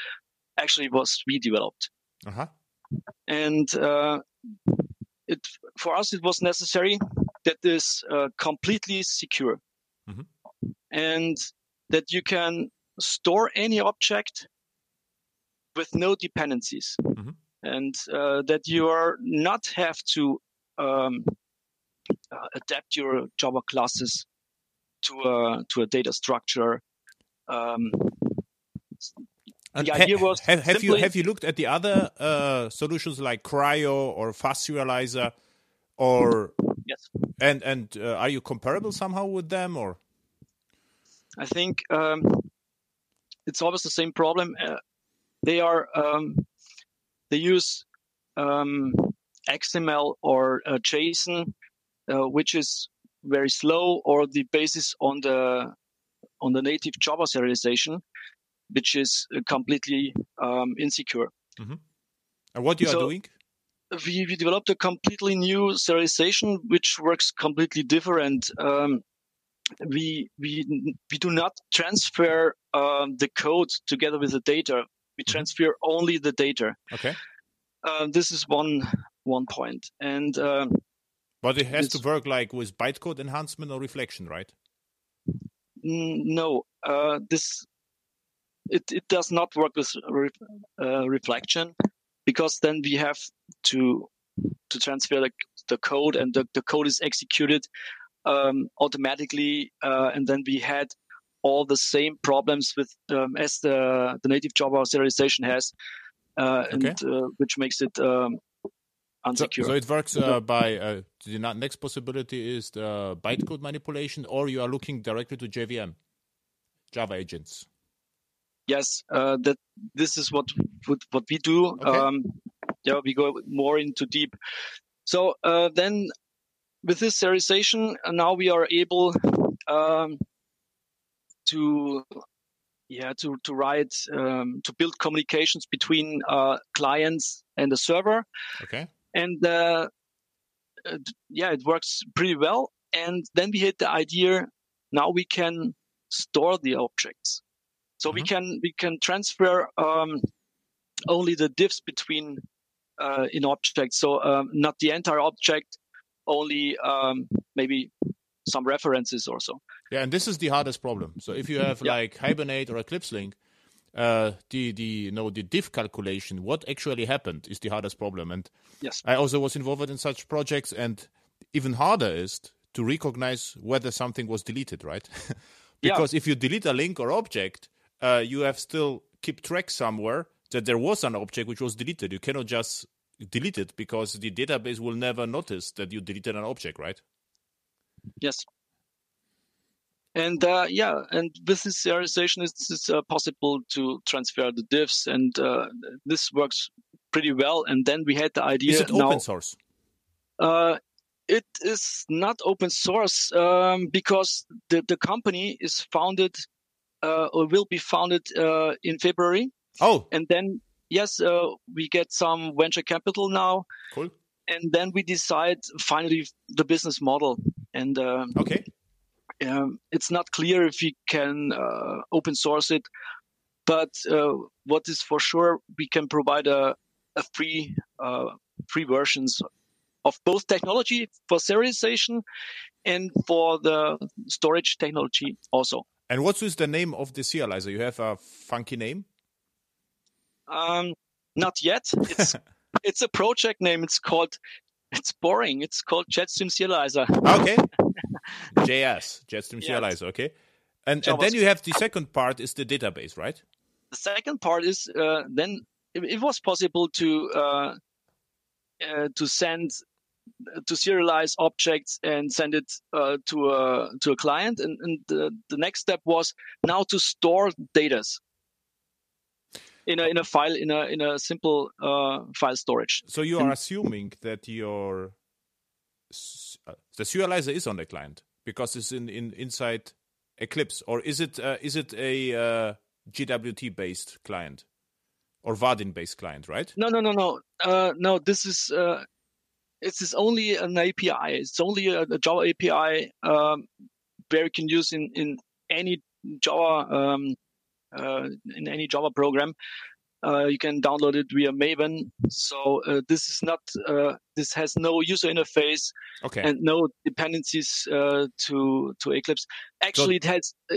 actually was we developed. Uh-huh. And uh, it for us it was necessary that is uh, completely secure mm-hmm. and that you can store any object with no dependencies mm-hmm. and uh, that you are not have to um, uh, adapt your java classes to a to a data structure um, and the idea was have, have you have you looked at the other uh, solutions like Kryo or Fast Serializer or and and uh, are you comparable somehow with them or? I think um, it's always the same problem. Uh, they are um, they use um, xml or uh, json uh, which is very slow or the basis on the on the native java serialization which is uh, completely um, insecure. Mm-hmm. and what you are doing we, we developed a completely new serialization which works completely different. Um, we we we do not transfer um, the code together with the data. We mm-hmm. transfer only the data. Okay. Uh, this is one one point, and um, but it has to work like with bytecode enhancement or reflection, right? No, uh, this it it does not work with re, uh, reflection because then we have to to transfer the, the code and the, the code is executed um, automatically uh, and then we had all the same problems with um, as the the native Java serialization has uh, and uh, which makes it um, unsecure. So, so, it works uh, by uh, the next possibility is the bytecode manipulation, or you are looking directly to JVM, Java agents yes, uh, that this is what what, what we do. Okay. Um, yeah, we go more into deep. So uh, then, with this serialization, uh, now we are able um, to yeah to to write um, to build communications between uh, clients and the server. Okay. And uh, uh, yeah, it works pretty well. And then we hit the idea. Now we can store the objects, so mm-hmm. we can we can transfer um, only the diffs between uh, in objects. So um, not the entire object, only um, maybe some references or so. Yeah, and this is the hardest problem. So if you have yeah. like Hibernate or Eclipse Link, uh, the the you know the diff calculation, what actually happened, is the hardest problem. And yes, I also was involved in such projects, and even harder is to recognize whether something was deleted, right? because yeah. if you delete a link or object, uh, you have still keep track somewhere that there was an object which was deleted. You cannot just delete it because the database will never notice that you deleted an object, right? Yes. And uh, yeah, and with this serialization, it's, it's uh, possible to transfer the diffs, and uh, this works pretty well. And then we had the idea. Is it now, open source? Uh, it is not open source um, because the, the company is founded or will be founded uh, in February. Oh, and then yes, we get some venture capital now. Cool. And then we decide finally the business model. And okay um, it's not clear if we can uh, open source it, but uh, what is for sure, we can provide a, a free uh, free versions of both technology for serialization and for the storage technology also. And what is the name of the serializer? You have a funky name? Um, not yet. It's it's a project name. It's called. It's boring. It's called Jetstream Serializer. Okay. JS, Jetstream Serializer, okay. And, and then you have the second part is the database, right? The second part is uh, then it, it, was possible to uh, uh, to send to serialize objects and send it uh, to a to a client, and, and the, the next step was now to store data in a in a file in a in a simple uh, file storage. So you are and, assuming that your uh, the serializer is on the client because it's in, in inside Eclipse, or is it uh, is it a uh, JWT based client or Vaadin based client? Right? No, no, no, no, uh, no. This is uh, it's only an API. It's only a, a Java API um, where you can use in in any Java um, uh, in any Java program. Uh, you can download it via Maven. So uh, this is not uh, this has no user interface okay. and no dependencies uh, to to Eclipse. Actually, so it has. Uh,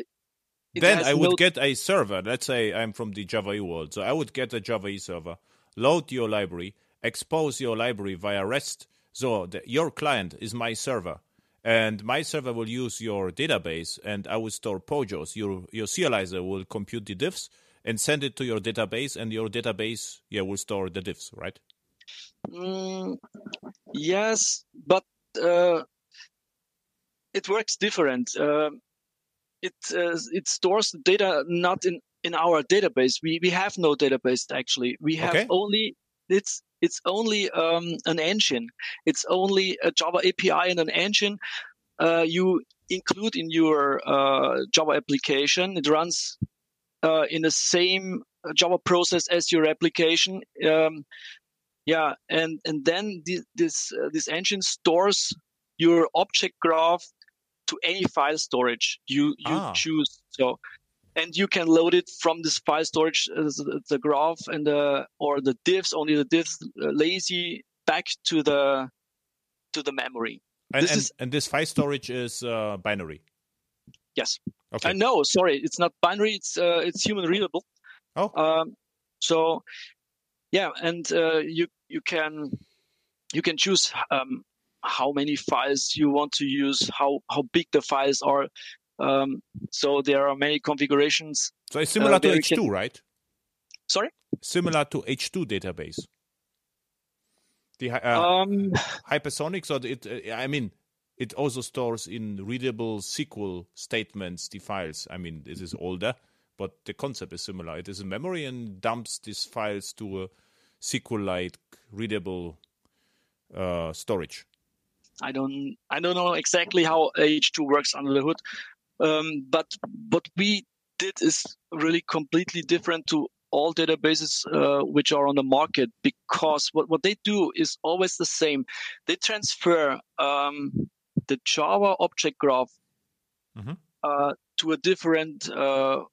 it then has I would no get a server. Let's say I'm from the Java E world, so I would get a Java E server, load your library, expose your library via REST. So the, your client is my server, and my server will use your database, and I will store POJOs. Your your serializer will compute the diffs and send it to your database, and your database yeah will store the diffs, right? Mm, yes, but uh, it works different. Uh, it uh, it stores the data not in in our database. We we have no database actually. We have okay. only it's it's only um, an engine. It's only a Java API and an engine. Uh, you include in your uh, Java application. It runs uh, in the same Java process as your application. Um, yeah, and and then this this, uh, this engine stores your object graph to any file storage you you ah. choose. So, and you can load it from this file storage, uh, the, the, graph and the or the diffs, only the diffs uh, lazy back to the to the memory. And this, and, is, and this file storage is uh, binary. Yes. Okay. Uh, no, sorry, it's not binary. It's uh, it's human readable. Oh. Um, so, yeah, and uh, you you can you can choose um, how many files you want to use, how how big the files are. Um, so there are many configurations. So it's similar uh, to H2, can... right? Sorry. Similar to H2 database. The uh, um, hypersonic, so it. Uh, I mean, it also stores in readable SQL statements the files. I mean, this is older, but the concept is similar. It is in memory and dumps these files to a SQL-like readable uh, storage? I don't I don't know exactly how H2 works under the hood, um, but what we did is really completely different to all databases uh, which are on the market because what, what they do is always the same. They transfer um, the Java object graph mm-hmm. uh, to a different uh,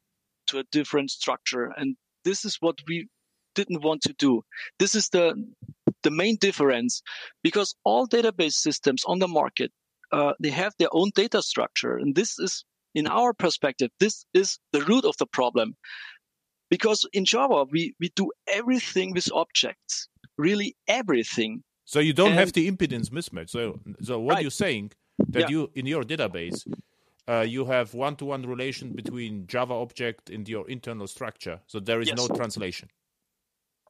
to a different structure, and this is what we didn't want to do. This is the the main difference because all database systems on the market uh, they have their own data structure, and this is in our perspective, this is the root of the problem. Because in Java, we, we do everything with objects, really everything. So you don't and, have the impedance mismatch. So, so what right. you're saying that yeah. you in your database, uh, you have one-to-one relation between Java object and your internal structure. So there is yes. no translation.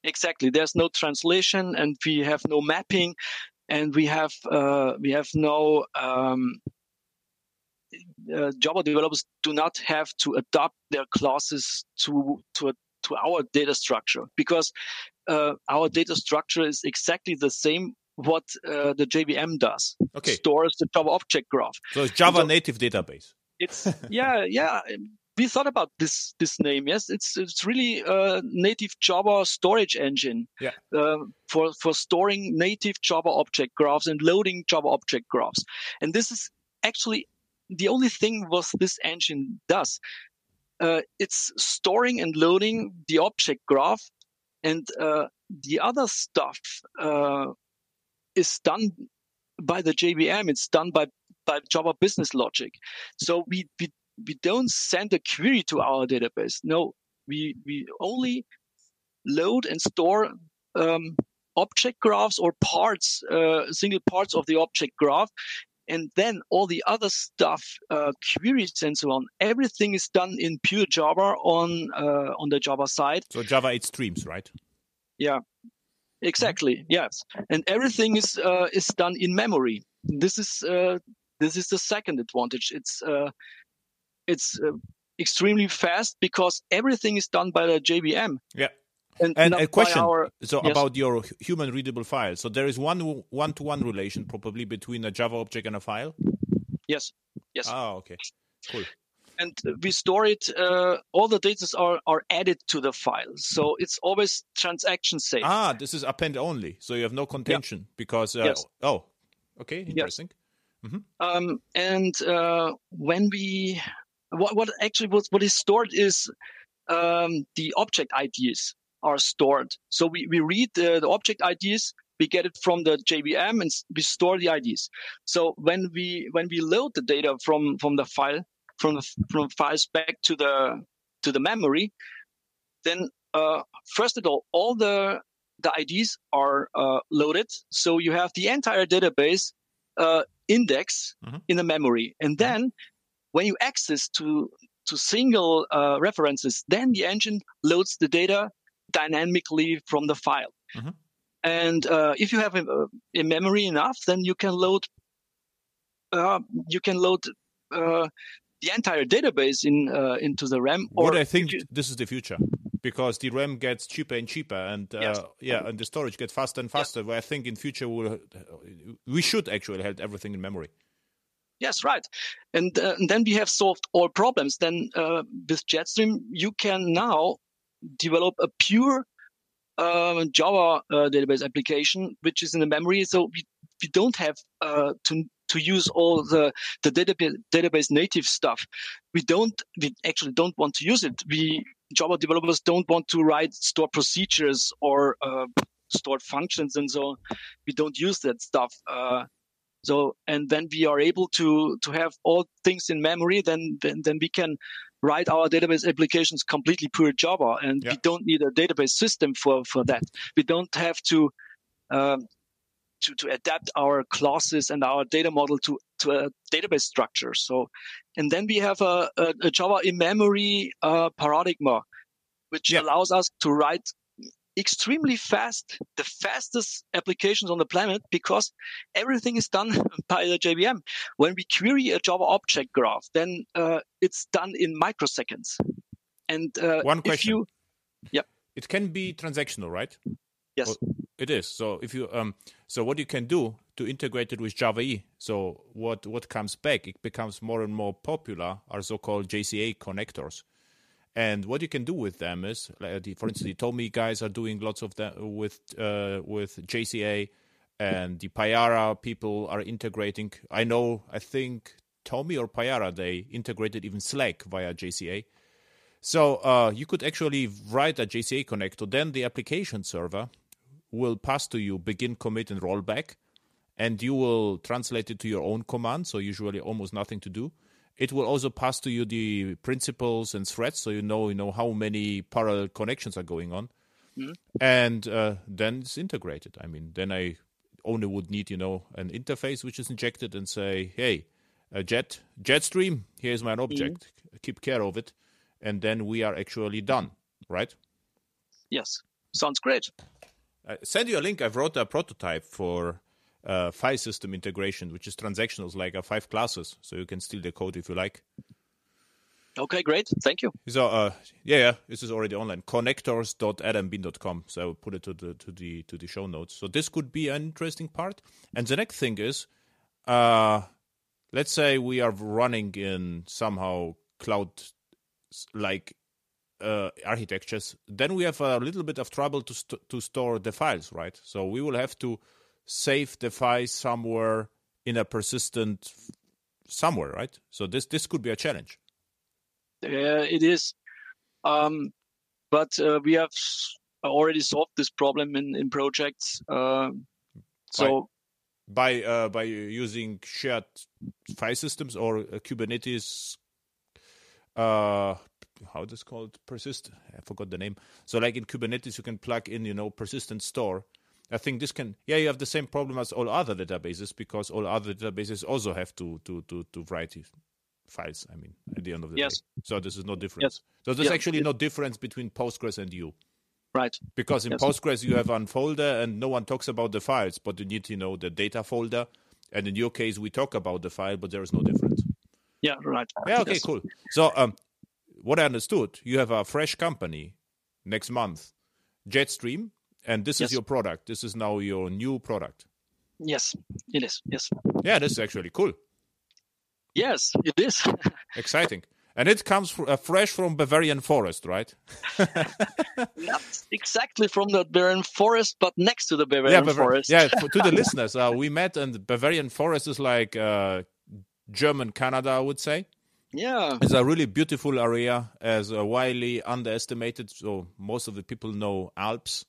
Exactly. There's no translation, and we have no mapping, and we have uh, we have no um, uh, Java developers do not have to adapt their classes to to a, to our data structure because uh, our data structure is exactly the same what uh, the JVM does. Okay. Stores the Java object graph. So it's Java so native database. It's yeah yeah. We thought about this this name. Yes, it's it's really a native Java storage engine. Yeah. Uh, for for storing native Java object graphs and loading Java object graphs, and this is actually the only thing was this engine does, uh, it's storing and loading the object graph, and uh, the other stuff uh, is done by the JVM. It's done by by Java Business Logic. So we we we don't send a query to our database. No, we we only load and store um, object graphs or parts, uh, single parts of the object graph, and then all the other stuff, uh, queries and so on, everything is done in pure Java on uh, on the Java side. So Java 8 streams, right? Yeah, exactly. Mm-hmm. Yes, and everything is uh, is done in memory. This is uh, this is the second advantage. It's uh, it's uh, extremely fast because everything is done by the JVM. Yeah. And, and a question our, so yes. about your human readable file. So there is one one to one relation probably between a Java object and a file. Yes. Yes. Ah, okay. Cool. And we store it. Uh, all the data are are added to the file, so it's always transaction safe. Ah, this is append only, so you have no contention yeah. because. Uh, yes. Oh, okay, interesting. Yes. Mm-hmm. Um, and uh, when we what what actually what, what is stored is um, the object IDs are stored. So we, we read the, the object IDs, we get it from the JVM and we store the IDs. So when we when we load the data from from the file from the from files back to the to the memory, then uh, first of all, all the the IDs are uh, loaded. So you have the entire database uh, index mm-hmm. in the memory, and mm-hmm. then when you access to to single uh, references, then the engine loads the data dynamically from the file. Mm-hmm. And uh, if you have a, a, memory enough, then you can load uh, you can load uh, the entire database in uh, into the RAM. what I think you, this is the future because the RAM gets cheaper and cheaper, and uh, yes. yeah, and the storage gets faster and faster. Where I think in future we'll, we should actually have everything in memory. Yes, right. And, uh, and, then we have solved all problems. Then uh, with Jetstream, you can now develop a pure uh, Java uh, database application, which is in the memory. So we, we don't have uh, to to use all the the database, database native stuff. We don't we actually don't want to use it. We Java developers don't want to write store procedures or uh, stored functions and so. We don't use that stuff. Uh, so and then we are able to to have all things in memory. Then then, then we can write our database applications completely pure Java, and yeah. we don't need a database system for for that. We don't have to. Um, to, to adapt our classes and our data model to, to a database structure. So, and then we have a, a, a Java in memory uh, paradigm, which yeah. allows us to write extremely fast, the fastest applications on the planet because everything is done by the JVM. When we query a Java object graph, then uh, it's done in microseconds. And uh, one question. You, yep. It can be transactional, right? Yes, it is. So if you um, so what you can do to integrate it with Java E. So what what comes back? It becomes more and more popular are so-called JCA connectors. And what you can do with them is, for instance, the TomEE guys are doing lots of that with uh, with JCA, and the Payara people are integrating. I know, I think TomEE or Payara they integrated even Slack via JCA. So uh, you could actually write a JCA connector. Then the application server will pass to you begin, commit, and rollback, and you will translate it to your own command. So usually almost nothing to do it will also pass to you the principles and threads, so you know you know how many parallel connections are going on, mm-hmm. and uh, then it's integrated. I mean, then I only would need you know an interface which is injected and say, hey, a jet Jetstream, here's my object, mm-hmm. keep care of it, and then we are actually done, right? Yes, sounds great. I send you a link. I've wrote a prototype for uh, file system integration, which is transactional, like uh, five classes, so you can steal the code if you like. Okay, great. Thank you. So, uh, yeah, yeah, this is already online. Connectors.adam-bien.com. So I will put it to the to the to the show notes. So this could be an interesting part. And the next thing is, uh, let's say we are running in somehow cloud like uh, architectures. Then we have a little bit of trouble to st- to store the files, right? So we will have to save the file somewhere in a persistent somewhere, right? So this this could be a challenge. Yeah, it is. Um, but uh, we have already solved this problem in in projects. Uh, so by by, uh, by using shared file systems or Kubernetes. Uh, how this called persist i forgot the name so like in kubernetes you can plug in you know persistent store I think this can yeah you have the same problem as all other databases because all other databases also have to to to to write files. I mean at the end of the yes. day, so this is no difference. Yes. So there's actually no difference between Postgres and you. Right. Because in. Postgres you have one folder and no one talks about the files, but you need to know the data folder. And in your case, we talk about the file, but there is no difference. Yeah. Right. Yeah. Okay. Cool. So um, what I understood, you have a fresh company next month, Jetstream and this yes. is your product. This is now your new product. Yes, it is. Yes. Yeah, this is actually cool. Yes, it is. Exciting. And it comes uh, fresh from Bavarian forest, right? Not exactly from the Bavarian forest, but next to the Bavarian yeah, forest. yeah, to the listeners, uh, we met, and Bavarian forest is like uh, German Canada, I would say. Yeah. It's a really beautiful area, as widely underestimated. So most of the people know Alps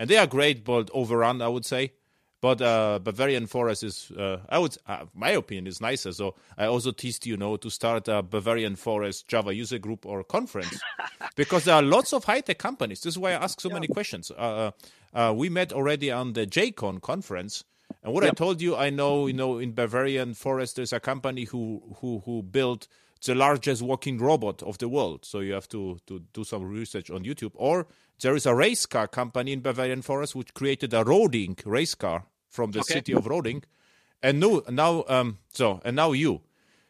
and they are great, but overrun, I would say. But uh, Bavarian Forest is, uh, I would, uh, my opinion is nicer. So I also teased you know to start a Bavarian Forest Java user group or conference because there are lots of high tech companies. This is why I ask so yeah. many questions. Uh, uh, uh, we met already on the JCon conference, and what yep. I told you, I know, you know, in Bavarian Forest there's a company who who who built the largest walking robot of the world. So you have to to do some research on YouTube. Or there is a race car company in Bavarian Forest which created a Roding race car from the okay. city of Roding. And now, now um, so and now you.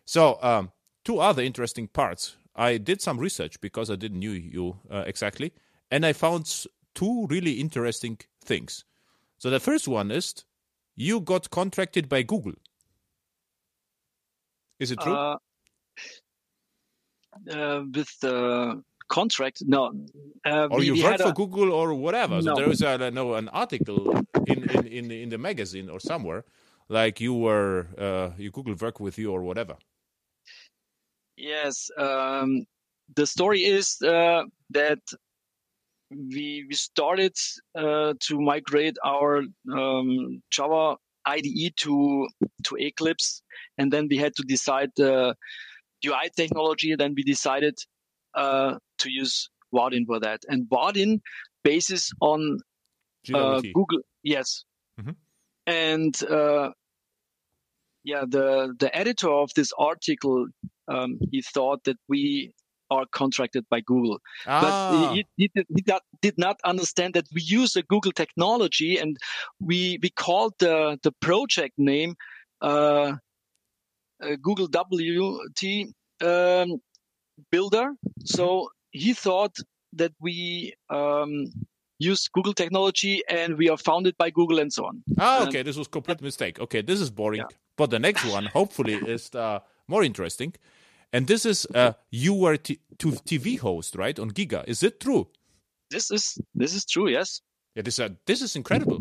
So um, two other interesting parts. I did some research because I didn't knew you uh, exactly, and I found two really interesting things. So the first one is you got contracted by Google. Is it true? Uh, uh, with the contract. No, uh, or we, you work for a... Google or whatever. No. So there is a, know an article in, in, in in the magazine or somewhere, like you were uh, you Google work with you or whatever. Yes, um, the story is uh, that we we started uh, to migrate our um, Java IDE to to Eclipse, and then we had to decide the UI technology, then we decided uh, to use Vaadin for that. And Vaadin bases on uh, Google. Yes. Mm-hmm. And uh, yeah, the the editor of this article, um, he thought that we are contracted by Google, ah. but he, he, did, he not, did not understand that we use a Google technology, and we we called the the project name uh, uh, Google WT um, builder. So he thought that we um, use Google technology, and we are founded by Google and so on. Ah, okay, this was complete mistake. Okay, this is boring. Yeah. But the next one, hopefully, is uh, more interesting. And this is uh, you were t- to TV host, right, on Giga. Is it true? This is this is true. Yes. Yeah, this uh, this is incredible.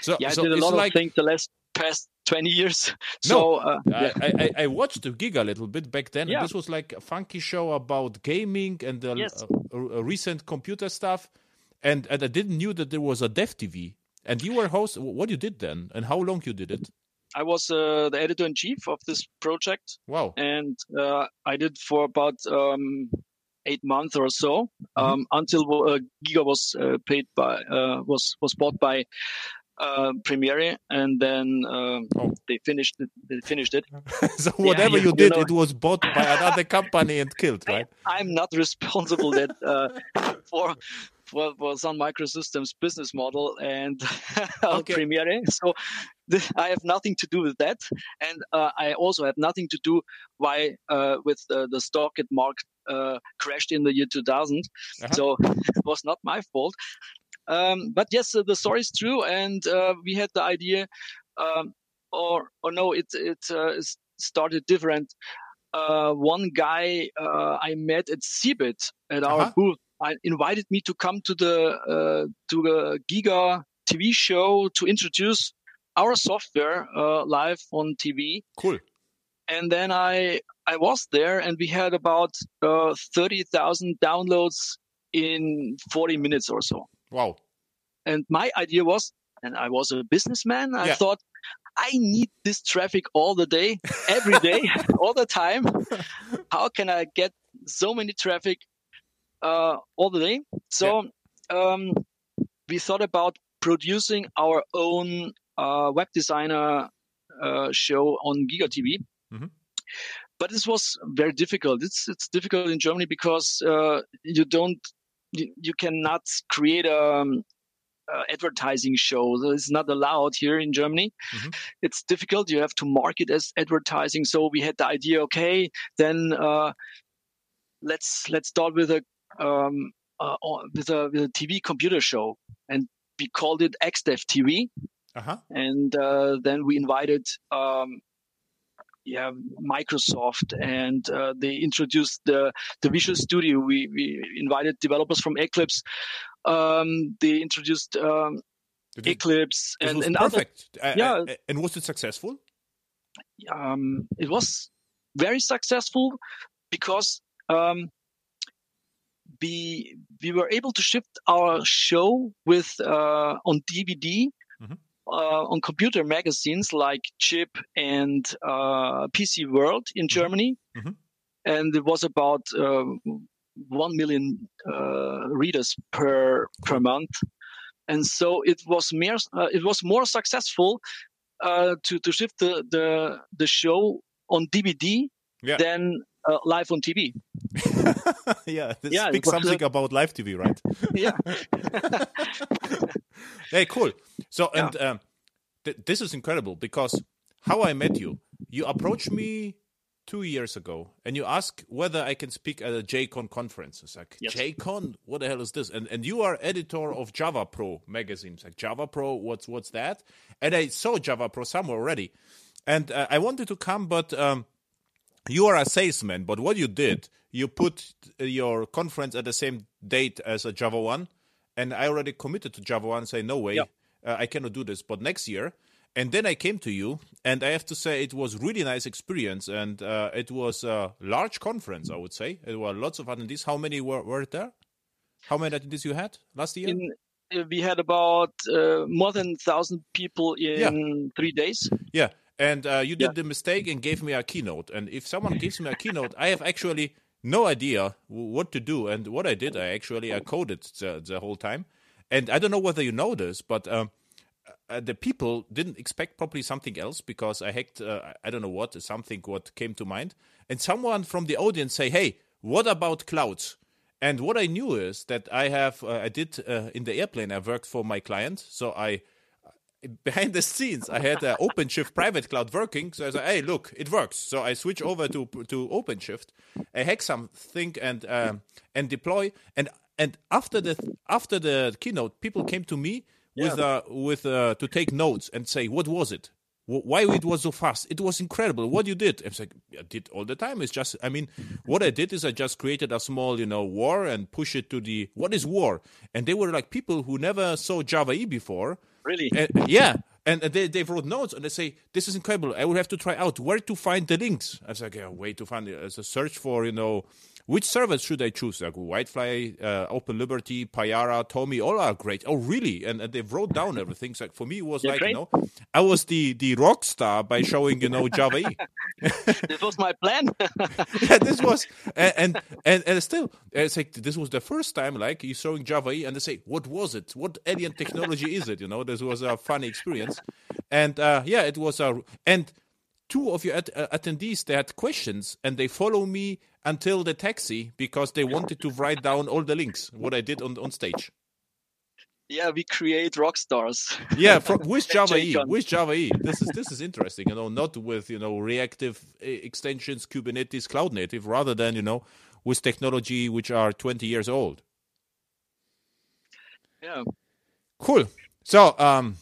So, Yeah, I so did a lot like of things the last past twenty years. No, So uh. I, I, I watched the Giga a little bit back then. Yeah. This was like a funky show about gaming and the Yes. uh, uh, recent computer stuff. And, and I didn't knew that there was a Dev TV. And you were host. What you did then, and how long you did it? I was uh, the editor in chief of this project, Wow. and uh, I did for about um, eight months or so Mm-hmm. um, until uh, Giga was uh, paid by uh, was was bought by uh, Premiere, and then um, Oh. they finished it. They finished it. so whatever yeah, you you did, know. it was bought by another company and killed, right? I'm not responsible that uh, for for for Sun Microsystems business model and Okay. Premiere. So th- I have nothing to do with that, and uh, I also have nothing to do why uh, with the, the stock at market uh, crashed in the year 2000. Uh-huh. So it was not my fault. Um, but yes, uh, the story is true, and uh, we had the idea, um, or or no, it it uh, started different. Uh, one guy uh, I met at CeBIT at our Uh-huh. booth I invited me to come to the uh, to the Giga TV show to introduce our software uh, live on TV. Cool. And then I I was there, and we had about uh, thirty thousand downloads in forty minutes or so. Wow. And my idea was, and I was a businessman, I Yeah. thought, I need this traffic all the day, every day, all the time. How can I get so many traffic uh, all the day? So um, we thought about producing our own uh, web designer uh, show on Giga TV. Mhm. But this was very difficult. It's it's difficult in Germany because uh, you don't you, you cannot create a um, uh, advertising show. It's not allowed here in Germany. Mhm. It's difficult. You have to market as advertising. So we had the idea. Okay, then uh, let's let's start with a um, uh, with a with a TV computer show, and we called it XDev TV. Uh huh. And uh, then we invited. Um, yeah, Microsoft, and uh, they introduced the the Visual Studio. We we invited developers from Eclipse. Um, they introduced um, Eclipse This and, and other. perfect. I- I- yeah. And was it successful? Um, it was very successful because um, we we were able to shift our show with uh, on DVD. Mhm. Uh, on computer magazines like Chip and uh, PC World in Germany, Mhm. and it was about uh, one million uh, readers per per month, and so it was more uh, it was more successful uh, to to shift the the the show on DVD Yeah. than uh, live on TV. yeah. This Yeah, speaks uh, something about live TV, right? yeah, Hey, cool. So, and um, th- this is incredible because how I met you, you approached me two years ago and you asked whether I can speak at a JCon conference. It's like, Yes. JCon? What the hell is this? And and you are editor of Java Pro magazine. It's like, Java Pro, what's what's that? And I saw Java Pro somewhere already. And uh, I wanted to come, but um, you are a salesman. But what you did, you put your conference at the same date as a JavaOne, and I already committed to JavaOne. Say no way, Yeah. uh, I cannot do this. But next year, and then I came to you, and I have to say it was really nice experience, and uh, it was a large conference. I would say there were lots of attendees. How many were were there? How many attendees you had last year? in, uh, we had about uh, more than thousand people in three days. Yeah, and uh, you did Yeah. the mistake and gave me a keynote. And if someone gives me a keynote, I have actually no idea what to do. And what I did, I actually I coded the, the whole time. And I don't know whether you know this, but um, uh, the people didn't expect probably something else because I hacked uh, I don't know what something what came to mind. And someone from the audience say, "Hey, what about clouds?" And what I knew is that I have uh, I did uh, in the airplane I worked for my client, so I behind the scenes, I had uh, OpenShift private cloud working. So I said, "Hey, look, it works." So I switch over to to OpenShift, I hack something and um, and deploy. And and after the after the keynote, people came to me with uh, with uh, to take notes and say, "What was it? Why it was so fast? It was incredible. What you did?" I was like, "I did all the time. It's just, I mean, what I did is I just created a small, you know, war and push it to the what is war?" And they were like people who never saw Java E before. Really? And, uh, yeah. And uh, they, they wrote notes and they say, This is incredible. I will have to try out where to find the links. I was like, yeah, way to find it. As a search for, you know, which servers should I choose? Like WildFly, uh, Open Liberty, Payara, TomEE, all are great. Oh, really? And, and they wrote down everything. So for me, it was like, great. you know, I was the, the rock star by showing, you know, Java E. this was my plan. yeah, this was, and, and, and still, it's like, this was the first time, like, you're showing Java E, and they say, what was it? What alien technology is it? You know, this was a funny experience. And uh, yeah, it was a, and two of your at- uh, attendees they had questions and they follow me until the taxi because they wanted to write down all the links what i did on, on stage. Yeah we create rock stars. Yeah from, with java e with java e. This is this is interesting you know not with you know reactive uh, extensions kubernetes cloud native rather than you know with technology which are 20 years old. Yeah. Cool. So um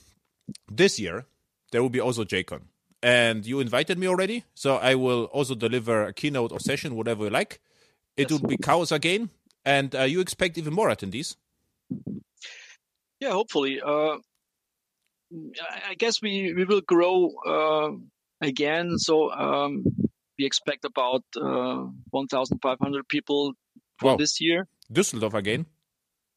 this year there will be also jcon and you invited me already, so I will also deliver a keynote or session, whatever you like. It yes. will be chaos again, and uh, you expect even more attendees. Yeah, hopefully. Uh, I guess we we will grow uh, again. So um, we expect about uh, 1,500 people for wow. this year. Düsseldorf again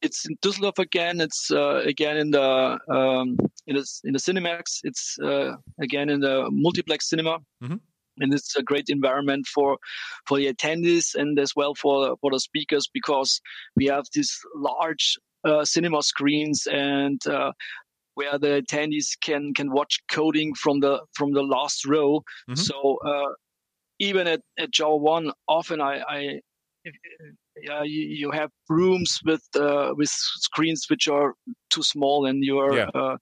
it's in Düsseldorf again. It's uh, again in the um, in the in the Cinemax. It's uh, again in the multiplex cinema, mm-hmm. and it's a great environment for for the attendees and as well for for the speakers because we have these large uh, cinema screens and uh, where the attendees can can watch coding from the from the last row. Mm-hmm. So uh, even at, at JavaOne, often I, I yeah, you, you have rooms with uh, with screens which are too small, and you are yeah. uh,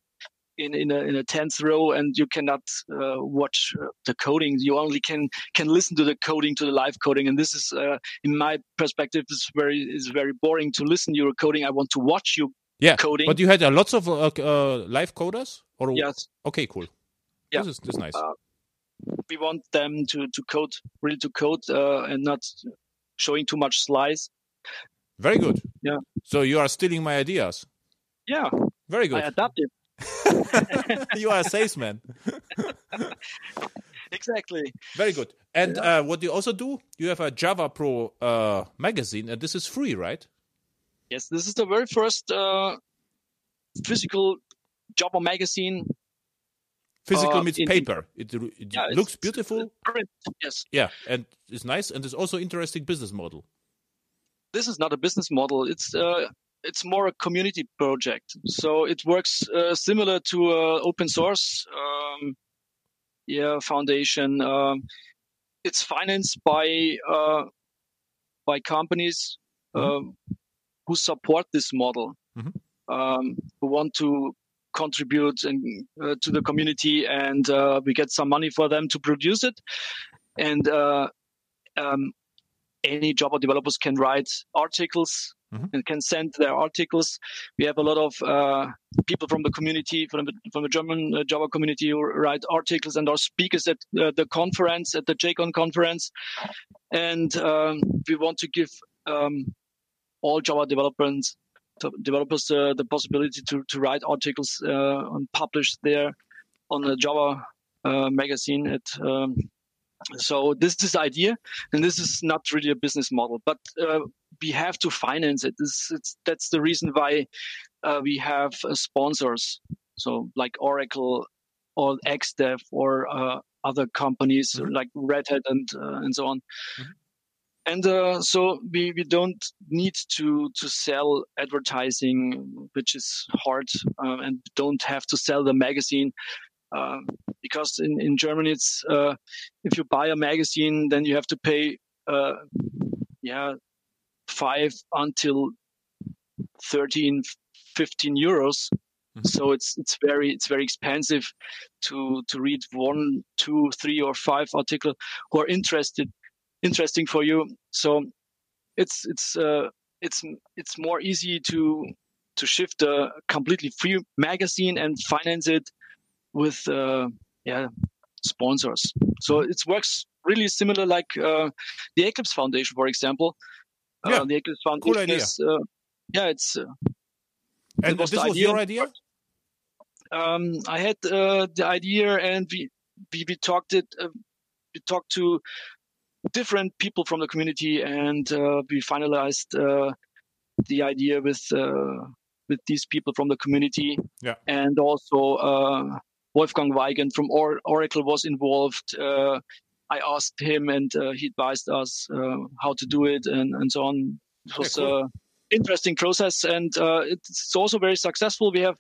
in in a, in a tenth row, and you cannot uh, watch uh, the coding. You only can can listen to the coding, to the live coding, and this is, uh, in my perspective, is very is very boring to listen to your coding. I want to watch you yeah, coding. But you had uh, lots of live coders, or yes, okay, cool. Yeah, this is, this is nice we want them to to code really to code uh, and not showing too much slice. Very good. Yeah. So you are stealing my ideas. Yeah. Very good. I adapted. you are a salesman. exactly. Very good. And yeah. uh, what do you also do, you have a Java Pro uh, magazine, and this is free, right? Yes, this is the very first uh, physical Java magazine Physical uh, means paper. It, it yeah, looks beautiful. Print, yes. Yeah, and it's nice, and it's also interesting business model. This is not a business model. It's uh, it's more a community project. So it works uh, similar to uh, open source, um, yeah, foundation. Um, it's financed by uh, by companies mm-hmm. Um, who support this model, mm-hmm. um, who want to contribute and, uh, to the community and uh, we get some money for them to produce it. And uh, um, any Java developers can write articles mm-hmm. and can send their articles. We have a lot of uh, people from the community, from the, from the German uh, Java community, who write articles and are speakers at uh, the conference, at the JCon conference. And um, we want to give um, all Java developers developers uh, the possibility to, to write articles uh, and publish there on the Java uh, magazine. At, um, so this is idea, and this is not really a business model, but uh, we have to finance it. This, that's the reason why uh, we have uh, sponsors. So like Oracle or XDev or other companies mm-hmm. like Red Hat and and so on. Mm-hmm and uh, so we, we don't need to to sell advertising which is hard uh, and don't have to sell the magazine uh, because in, in Germany it's uh, if you buy a magazine then you have to pay uh, yeah five until 13 15 euros mm-hmm. so it's it's very it's very expensive to to read one two three or five article who are interested interesting for you. So it's it's uh, it's it's more easy to to shift a completely free magazine and finance it with uh, yeah sponsors. So it works really similar like uh, the Eclipse Foundation, for example. Uh, Yeah. the Eclipse Cool Foundation idea. is uh, yeah, it's uh, And was this was idea. your idea? um, I had uh, the idea, and we we, we talked it. Uh, we talked to different people from the community, and uh, we finalized uh, the idea with uh, with these people from the community. Yeah. and also uh, Wolfgang Weigend from or- Oracle was involved. Uh, I asked him, and uh, he advised us uh, how to do it, and and so on. It was cool. a interesting process, and uh, it's also very successful. We have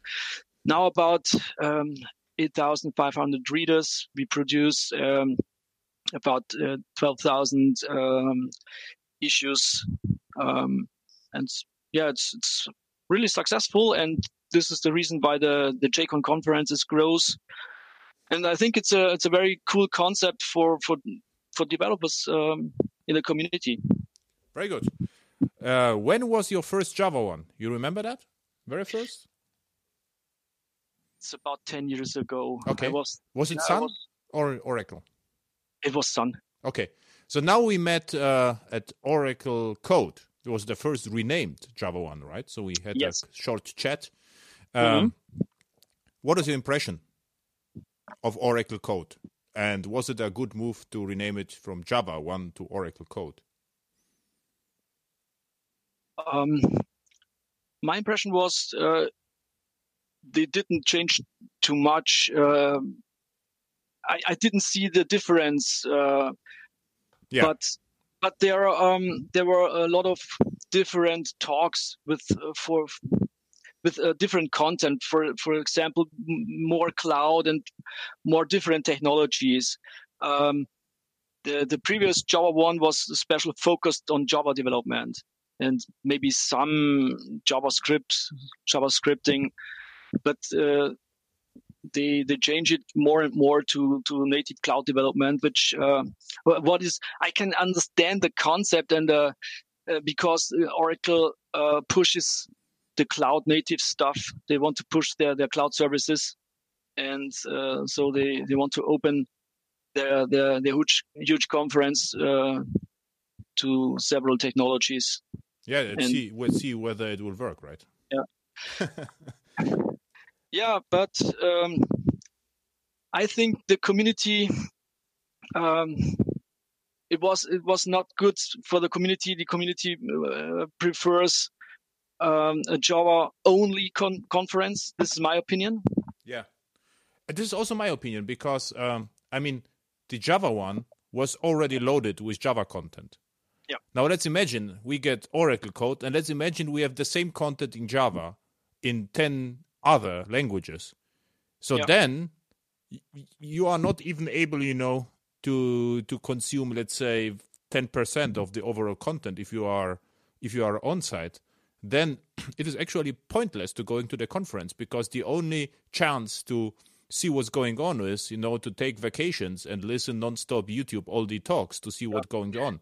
now about um, 8,500 readers. We produce um, about uh, 12,000 um, issues. Um, and yeah, it's, it's really successful. And this is the reason why the, the JCon conferences grows. And I think it's a, it's a very cool concept for, for, for developers um, in the community. Very good. Uh, when was your first JavaOne? You remember that? Very first? It's about 10 years ago. Okay. I was, Was it Sun was- or Oracle? It was Sun. Okay. So now we met uh, at Oracle Code. It was the first renamed JavaOne, right? So we had Yes. a short chat. Um, What is your impression of Oracle Code? And was it a good move to rename it from Java 1 to Oracle Code? Um, my impression was uh, they didn't change too much. Um I, I didn't see the difference, uh, Yeah. but but there um, there were a lot of different talks with uh, for with uh, different content. For for example, m- more cloud and more different technologies. Um, the the previous JavaOne was special focused on Java development and maybe some JavaScript, JavaScripting, but uh, they they change it more and more to to native cloud development. Which uh, what is I can understand the concept and uh, uh, because uh, Oracle uh, pushes the cloud native stuff, they want to push their their cloud services, and uh, so they they want to open their their, their huge huge conference. Uh, to several technologies Yeah, And- see, we'll see whether it will work, right? yeah but um, i think the community um, it was it was not good for the community the community uh, prefers um, a java only con- conference this is my opinion Yeah. This is also my opinion because, um, I mean, the JavaOne was already loaded with Java content. Yeah. Now let's imagine we get Oracle code and let's imagine we have the same content in Java in 10 other languages. So Yeah. then you are not even able, you know, to to consume let's say 10% of the overall content if you are if you are on site then it is actually pointless to going to the conference because the only chance to see what's going on is you know to take vacations and listen non-stop youtube all the talks to see what's going on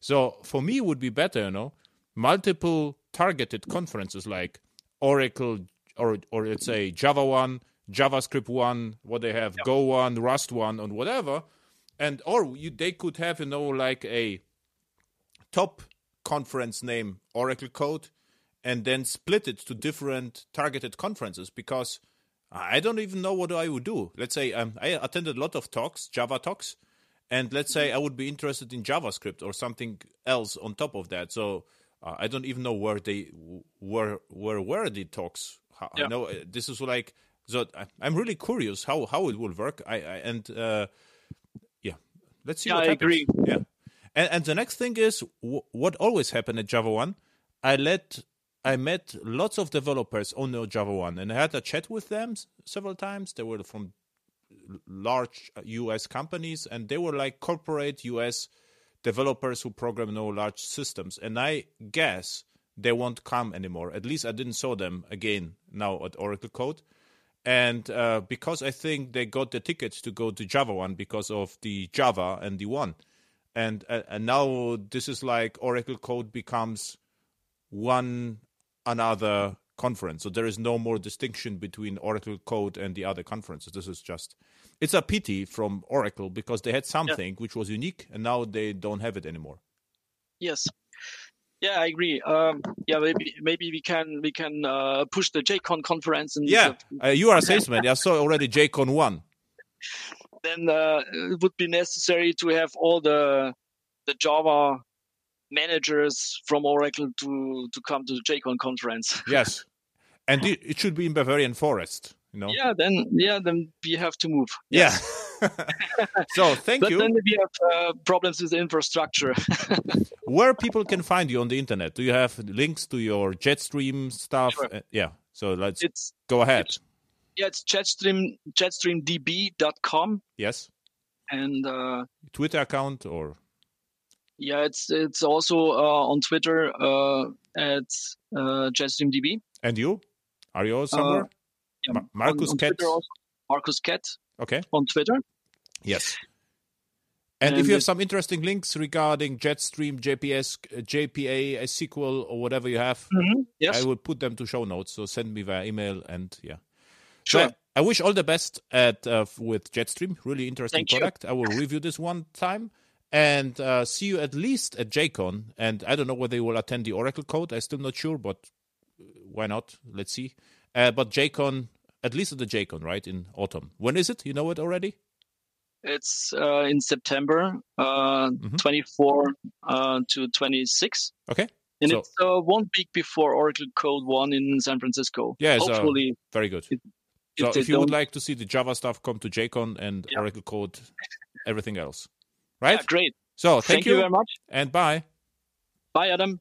so for me it would be better you know multiple targeted conferences like oracle or or let's say java one javascript one what they have go one rust one and whatever and or you, they could have you know like a top conference name Oracle Code and then split it to different targeted conferences because I don't even know what I would do. Let's say um, I attended a lot of talks, Java talks, and let's say I would be interested in JavaScript or something else on top of that. So uh, I don't even know where they where where were the talks. How, I Yeah. know uh, this is like so. I, I'm really curious how how it will work. I, I and uh, yeah, let's see. Yeah, what I happens. agree. Yeah, and and the next thing is w- what always happened at JavaOne. I let I met lots of developers on JavaOne, and I had a chat with them several times. They were from large US companies, and they were like corporate US developers who program no large systems. And I guess they won't come anymore. At least I didn't saw them again now at Oracle Code. And uh, because I think they got the tickets to go to JavaOne because of the Java and the one, and uh, and now this is like Oracle Code becomes one another conference. So there is no more distinction between Oracle Code and the other conferences. This is just it's a pity from Oracle because they had something yeah. which was unique and now they don't have it anymore. Yes. Yeah, I agree. Um, yeah, maybe maybe we can we can uh, push the JCon conference. And yeah, uh, you are a salesman. I saw already JCon one. Then uh, it would be necessary to have all the the Java managers from Oracle to to come to the JCon conference. yes, and it should be in Bavarian Forest. You know? Yeah, then yeah, then we have to move. Yeah. so thank but you. Then we have uh, problems with the infrastructure. Where people can find you on the internet? Do you have links to your Jetstream stuff? Sure. Uh, yeah. So let's it's, go ahead. It's, yeah, it's Jetstream jetstreamdb.com. Yes. And uh, Twitter account or yeah, it's it's also uh, on Twitter uh, at uh, JetstreamDB. And you? Are you also somewhere? Yeah, Markus on, on Kett. Markus Kett. Okay. On Twitter. Yes. And, and if you have some interesting links regarding Jetstream, JPS, JPA, SQL, or whatever you have, mm-hmm. yes. I will put them to show notes. So send me via email, and yeah. Sure. So I wish all the best at uh, with Jetstream. Really interesting Thank product. You. I will review this one time and uh, see you at least at JCon. And I don't know whether you will attend the Oracle Code. I'm still not sure, but why not? Let's see. Uh, but JCon, at least at the JCon, right in autumn. When is it? You know it already? It's uh, in September, uh, mm-hmm. 24 uh, to 26. Okay. And so, it's uh, one week before Oracle Code 1 in San Francisco. Yeah, hopefully. very good. It, so if, if you would like to see the Java stuff, come to JCon and yeah. Oracle Code, everything else. Right? Yeah, great. So thank, thank you. you very much. And bye. Bye, Adam.